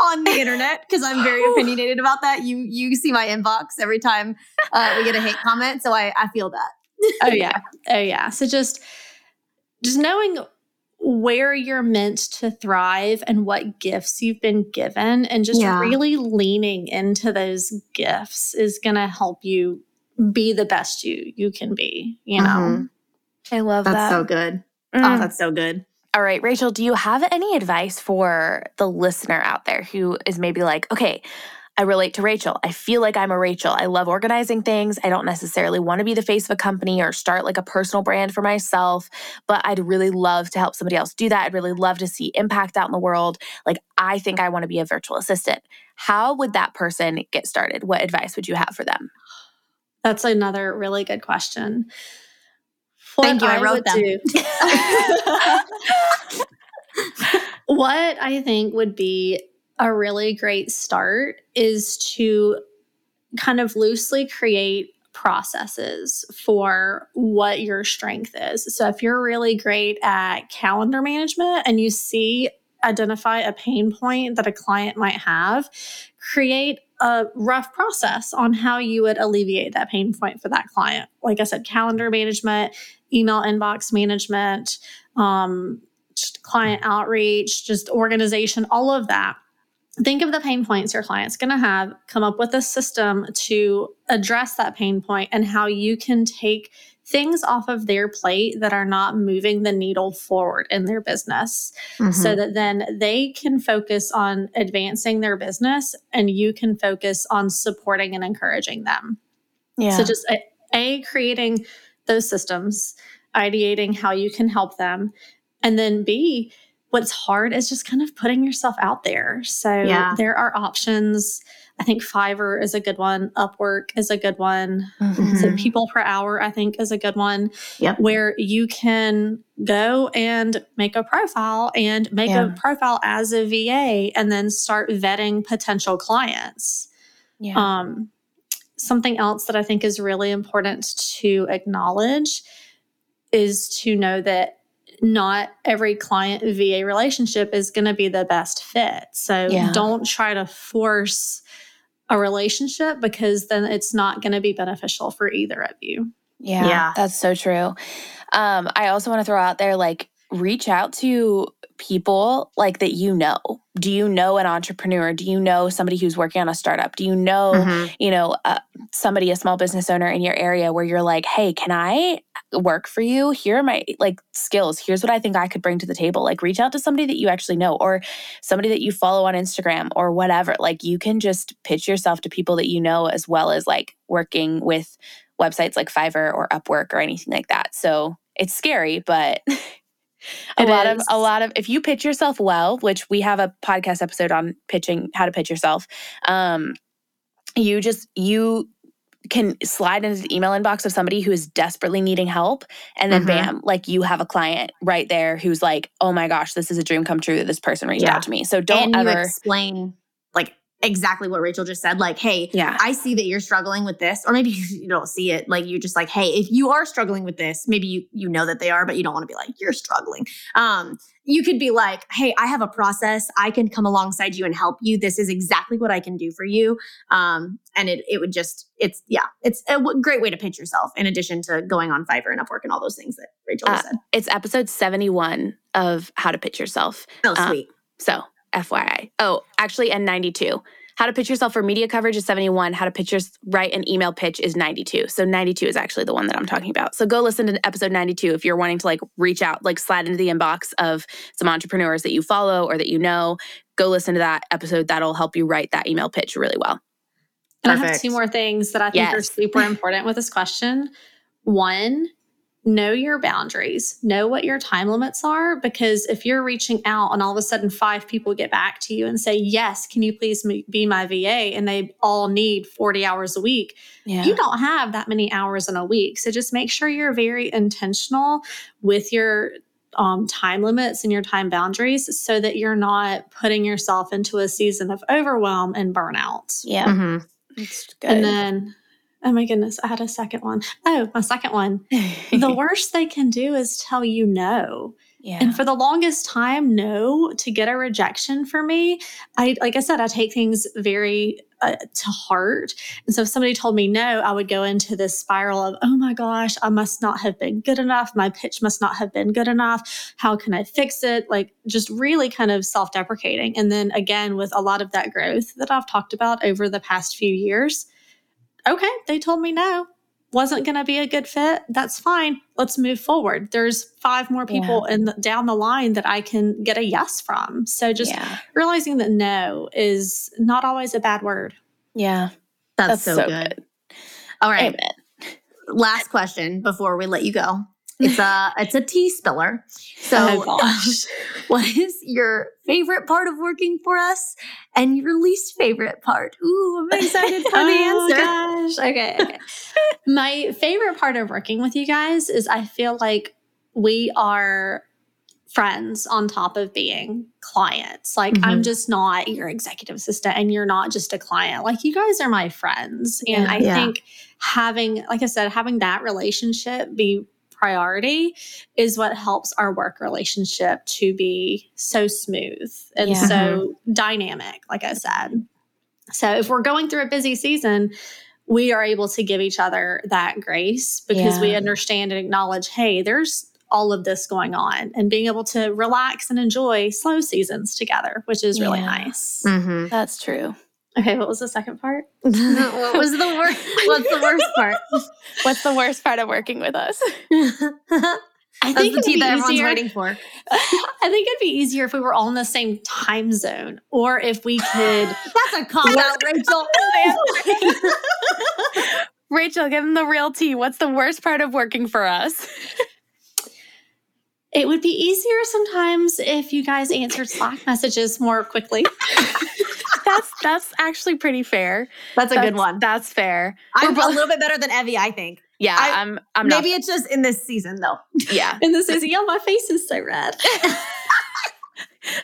on the internet because I'm very opinionated about that. You you see my inbox every time uh, we get a hate comment, so I I feel that. oh yeah oh yeah so just just knowing where you're meant to thrive and what gifts you've been given and just Yeah. really leaning into those gifts is going to help you be the best you you can be you know Mhm. I love That's that. so good. Mm. Oh, that's so good. All right, Rachel, do you have any advice for the listener out there who is maybe like, okay, I relate to Rachel. I feel like I'm a Rachel. I love organizing things. I don't necessarily want to be the face of a company or start like a personal brand for myself, but I'd really love to help somebody else do that. I'd really love to see impact out in the world. Like, I think I want to be a virtual assistant. How would that person get started? What advice would you have for them? That's another really good question Thank you, I wrote would them. what I think would be a really great start is to kind of loosely create processes for what your strength is. So if you're really great at calendar management and you see identify a pain point that a client might have, create a rough process on how you would alleviate that pain point for that client. Like I said, calendar management, email inbox management, um, client outreach, just organization, all of that. Think of the pain points your client's going to have, come up with a system to address that pain point and how you can take things off of their plate that are not moving the needle forward in their business so mm-hmm. that then they can focus on advancing their business and you can focus on supporting and encouraging them. Yeah. So just a, a creating those systems, ideating how you can help them, and then B what's hard is just kind of putting yourself out there. So Yeah. there are options. I think Fiverr is a good one. Upwork is a good one. Mhm. So PeoplePerHour, I think, is a good one. Yep. Where you can go and make a profile and make Yeah. a profile as a VA and then start vetting potential clients. yeah. Um, something else that I think is really important to acknowledge is to know that not every client VA relationship is going to be the best fit. So Yeah. don't try to force a relationship because then it's not going to be beneficial for either of you. Yeah, Yeah. that's so true. Um, I also want to throw out there like reach out to people like that you know. Do you know an entrepreneur? Do you know somebody who's working on a startup? Do you know, Mhm. you know, uh, somebody, a small business owner in your area where you're like, "Hey, can I work for you? Here are my like skills. Here's what I think I could bring to the table." Like reach out to somebody that you actually know or somebody that you follow on Instagram or whatever. Like you can just pitch yourself to people that you know as well as like working with websites like Fiverr or Upwork or anything like that. So it's scary, but a It lot of a lot of if you pitch yourself well, which we have a podcast episode on pitching how to pitch yourself, um, you just you can slide into the email inbox of somebody who is desperately needing help and then Mhm. bam like you have a client right there who's like oh my gosh this is a dream come true that this person reached Yeah. out to me so don't and you ever explain exactly what Rachel just said. Like, hey, yeah I see that you're struggling with this, or maybe you don't see it. Like you're just like, hey, if you are struggling with this, maybe you you know that they are, but you don't want to be like you're struggling. Um, you could be like, hey, I have a process. I can come alongside you and help you. This is exactly what I can do for you. Um, and it it would just it's yeah, it's a w- great way to pitch yourself. In addition to going on Fiverr and Upwork and all those things that Rachel just Uh, said. it's episode 71 of how to pitch yourself Oh, uh, sweet. so FYI. Oh, actually, and 92. How to pitch yourself for media coverage is 71. How to pitch your write an email pitch is 92. So 92 is actually the one that I'm talking about. So go listen to episode 92 if you're wanting to like reach out, like slide into the inbox of some entrepreneurs that you follow or that you know. Go listen to that episode. That'll help you write that email pitch really well. And I have two more things that I think are super important with this question. One, know your boundaries, know what your time limits are. Because if you're reaching out and all of a sudden five people get back to you and say, Yes, can you please be my VA? And they all need 40 hours a week, Yeah. you don't have that many hours in a week. So just make sure you're very intentional with your um, time limits and your time boundaries so that you're not putting yourself into a season of overwhelm and burnout. yeah. Mhm. It's good. And then, oh my goodness, I had a second one. Oh, my second one. the worst they can do is tell you no. yeah. And for the longest time, no to get a rejection for me. I, like I said, I take things very uh, to heart. And so if somebody told me no, I would go into this spiral of, oh my gosh, I must not have been good enough. My pitch must not have been good enough. How can I fix it? Like just really kind of self deprecating. And then again, with a lot of that growth that I've talked about over the past few years, okay, they told me no. Wasn't going to be a good fit. That's fine. Let's move forward. There's five more people in the, down the line that I can get a yes from. So just yeah. realizing that no is not always a bad word. Yeah. That's, so, good. All right. Amen. Last question before we let you go. It's a it's a tea spiller. So Oh, what is your favorite part of working for us and your least favorite part? Ooh, I'm excited for the Oh, answer. gosh. Okay. okay. My favorite part of working with you guys is I feel like we are friends on top of being clients. Like I'm Mhm. just not your executive assistant and you're not just a client. Like you guys are my friends. And Yeah. I Yeah. think having, like I said, having that relationship be priority is what helps our work relationship to be so smooth and Yeah. so dynamic, like I said. So if we're going through a busy season, we are able to give each other that grace because we understand and acknowledge, hey, there's all of this going on and being able to relax and enjoy slow seasons together, which is really Yeah. nice. Mhm. That's true. Okay, what was the second part? what was the worst? What's the worst part? What's the worst part of working with us? I That's the it'd tea be that everyone's easier- waiting for. I think it'd be easier if we were all in the same time zone or if we could That's a cop out, Rachel. Rachel, give them the real tea. What's the worst part of working for us? It would be easier sometimes if you guys answered Slack messages more quickly. That's that's actually pretty fair. That's a That's- good one. That's fair. I'm We're a little bit better than Evie, I think. Yeah, I- I'm. I'm not Maybe it's just in this season, though. Yeah. in this season, yeah, my face is so red.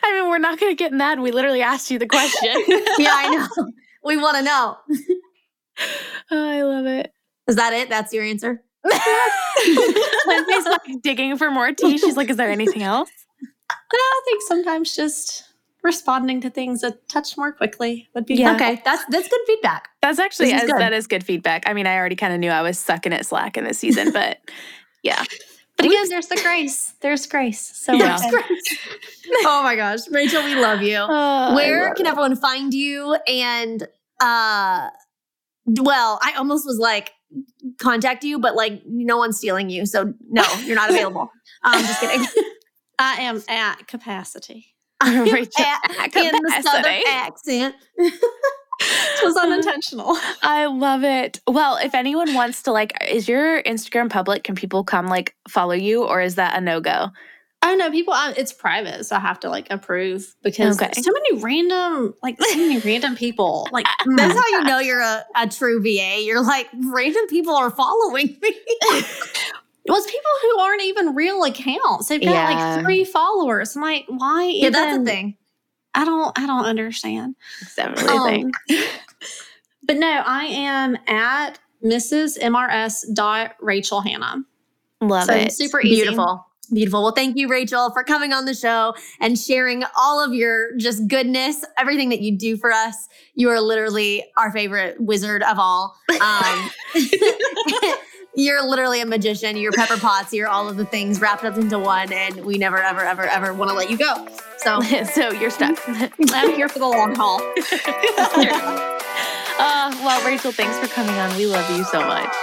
I mean, we're not gonna get mad. We literally asked you the question. yeah, I know. We want to know. oh, I love it. Is that it? That's your answer? Lindsey's like digging for more tea. She's like, "Is there anything else?" I think sometimes just responding to things a touch more quickly would be Yeah. Okay, that's that's good feedback. That's actually is as, good. that is good feedback. I mean, I already kind of knew I was sucking at Slack in this season, but yeah, But again, there's the grace. There's grace. So Yeah. we're oh my gosh, Rachel, we love you. Oh, Where can everyone find you? And uh, well, I almost was like contact you, but like no one's stealing you, so no, you're not available. I'm just kidding. I am at capacity. Rachel, At- in the southern accent. It was unintentional. I love it. Well, if anyone wants to like, is your Instagram public? Can people come like follow you, or is that a no go? Oh no, people! It's private, so I have to like approve because Okay. so many random, like so many random people. Like That's how you know you're a, a true VA. You're like, random people are following me. Well, it's people who aren't even real accounts. They've got Yeah. like three followers. I'm like, why? yeah, that's the thing. I don't. I don't understand. It's definitely a Um, thing. But no, I am at Mrs. MRS. Dot Rachel Hannah. Love so it. super easy. Beautiful. Beautiful. Well, thank you, Rachel, for coming on the show and sharing all of your just goodness, everything that you do for us. You are literally our favorite wizard of all. Um, You're literally a magician. You're Pepper Potts. You're all of the things wrapped up into one, and we never, ever, ever, ever want to let you go. So, so you're stuck. I'm here for the long haul. uh, well, Rachel, thanks for coming on. We love you so much.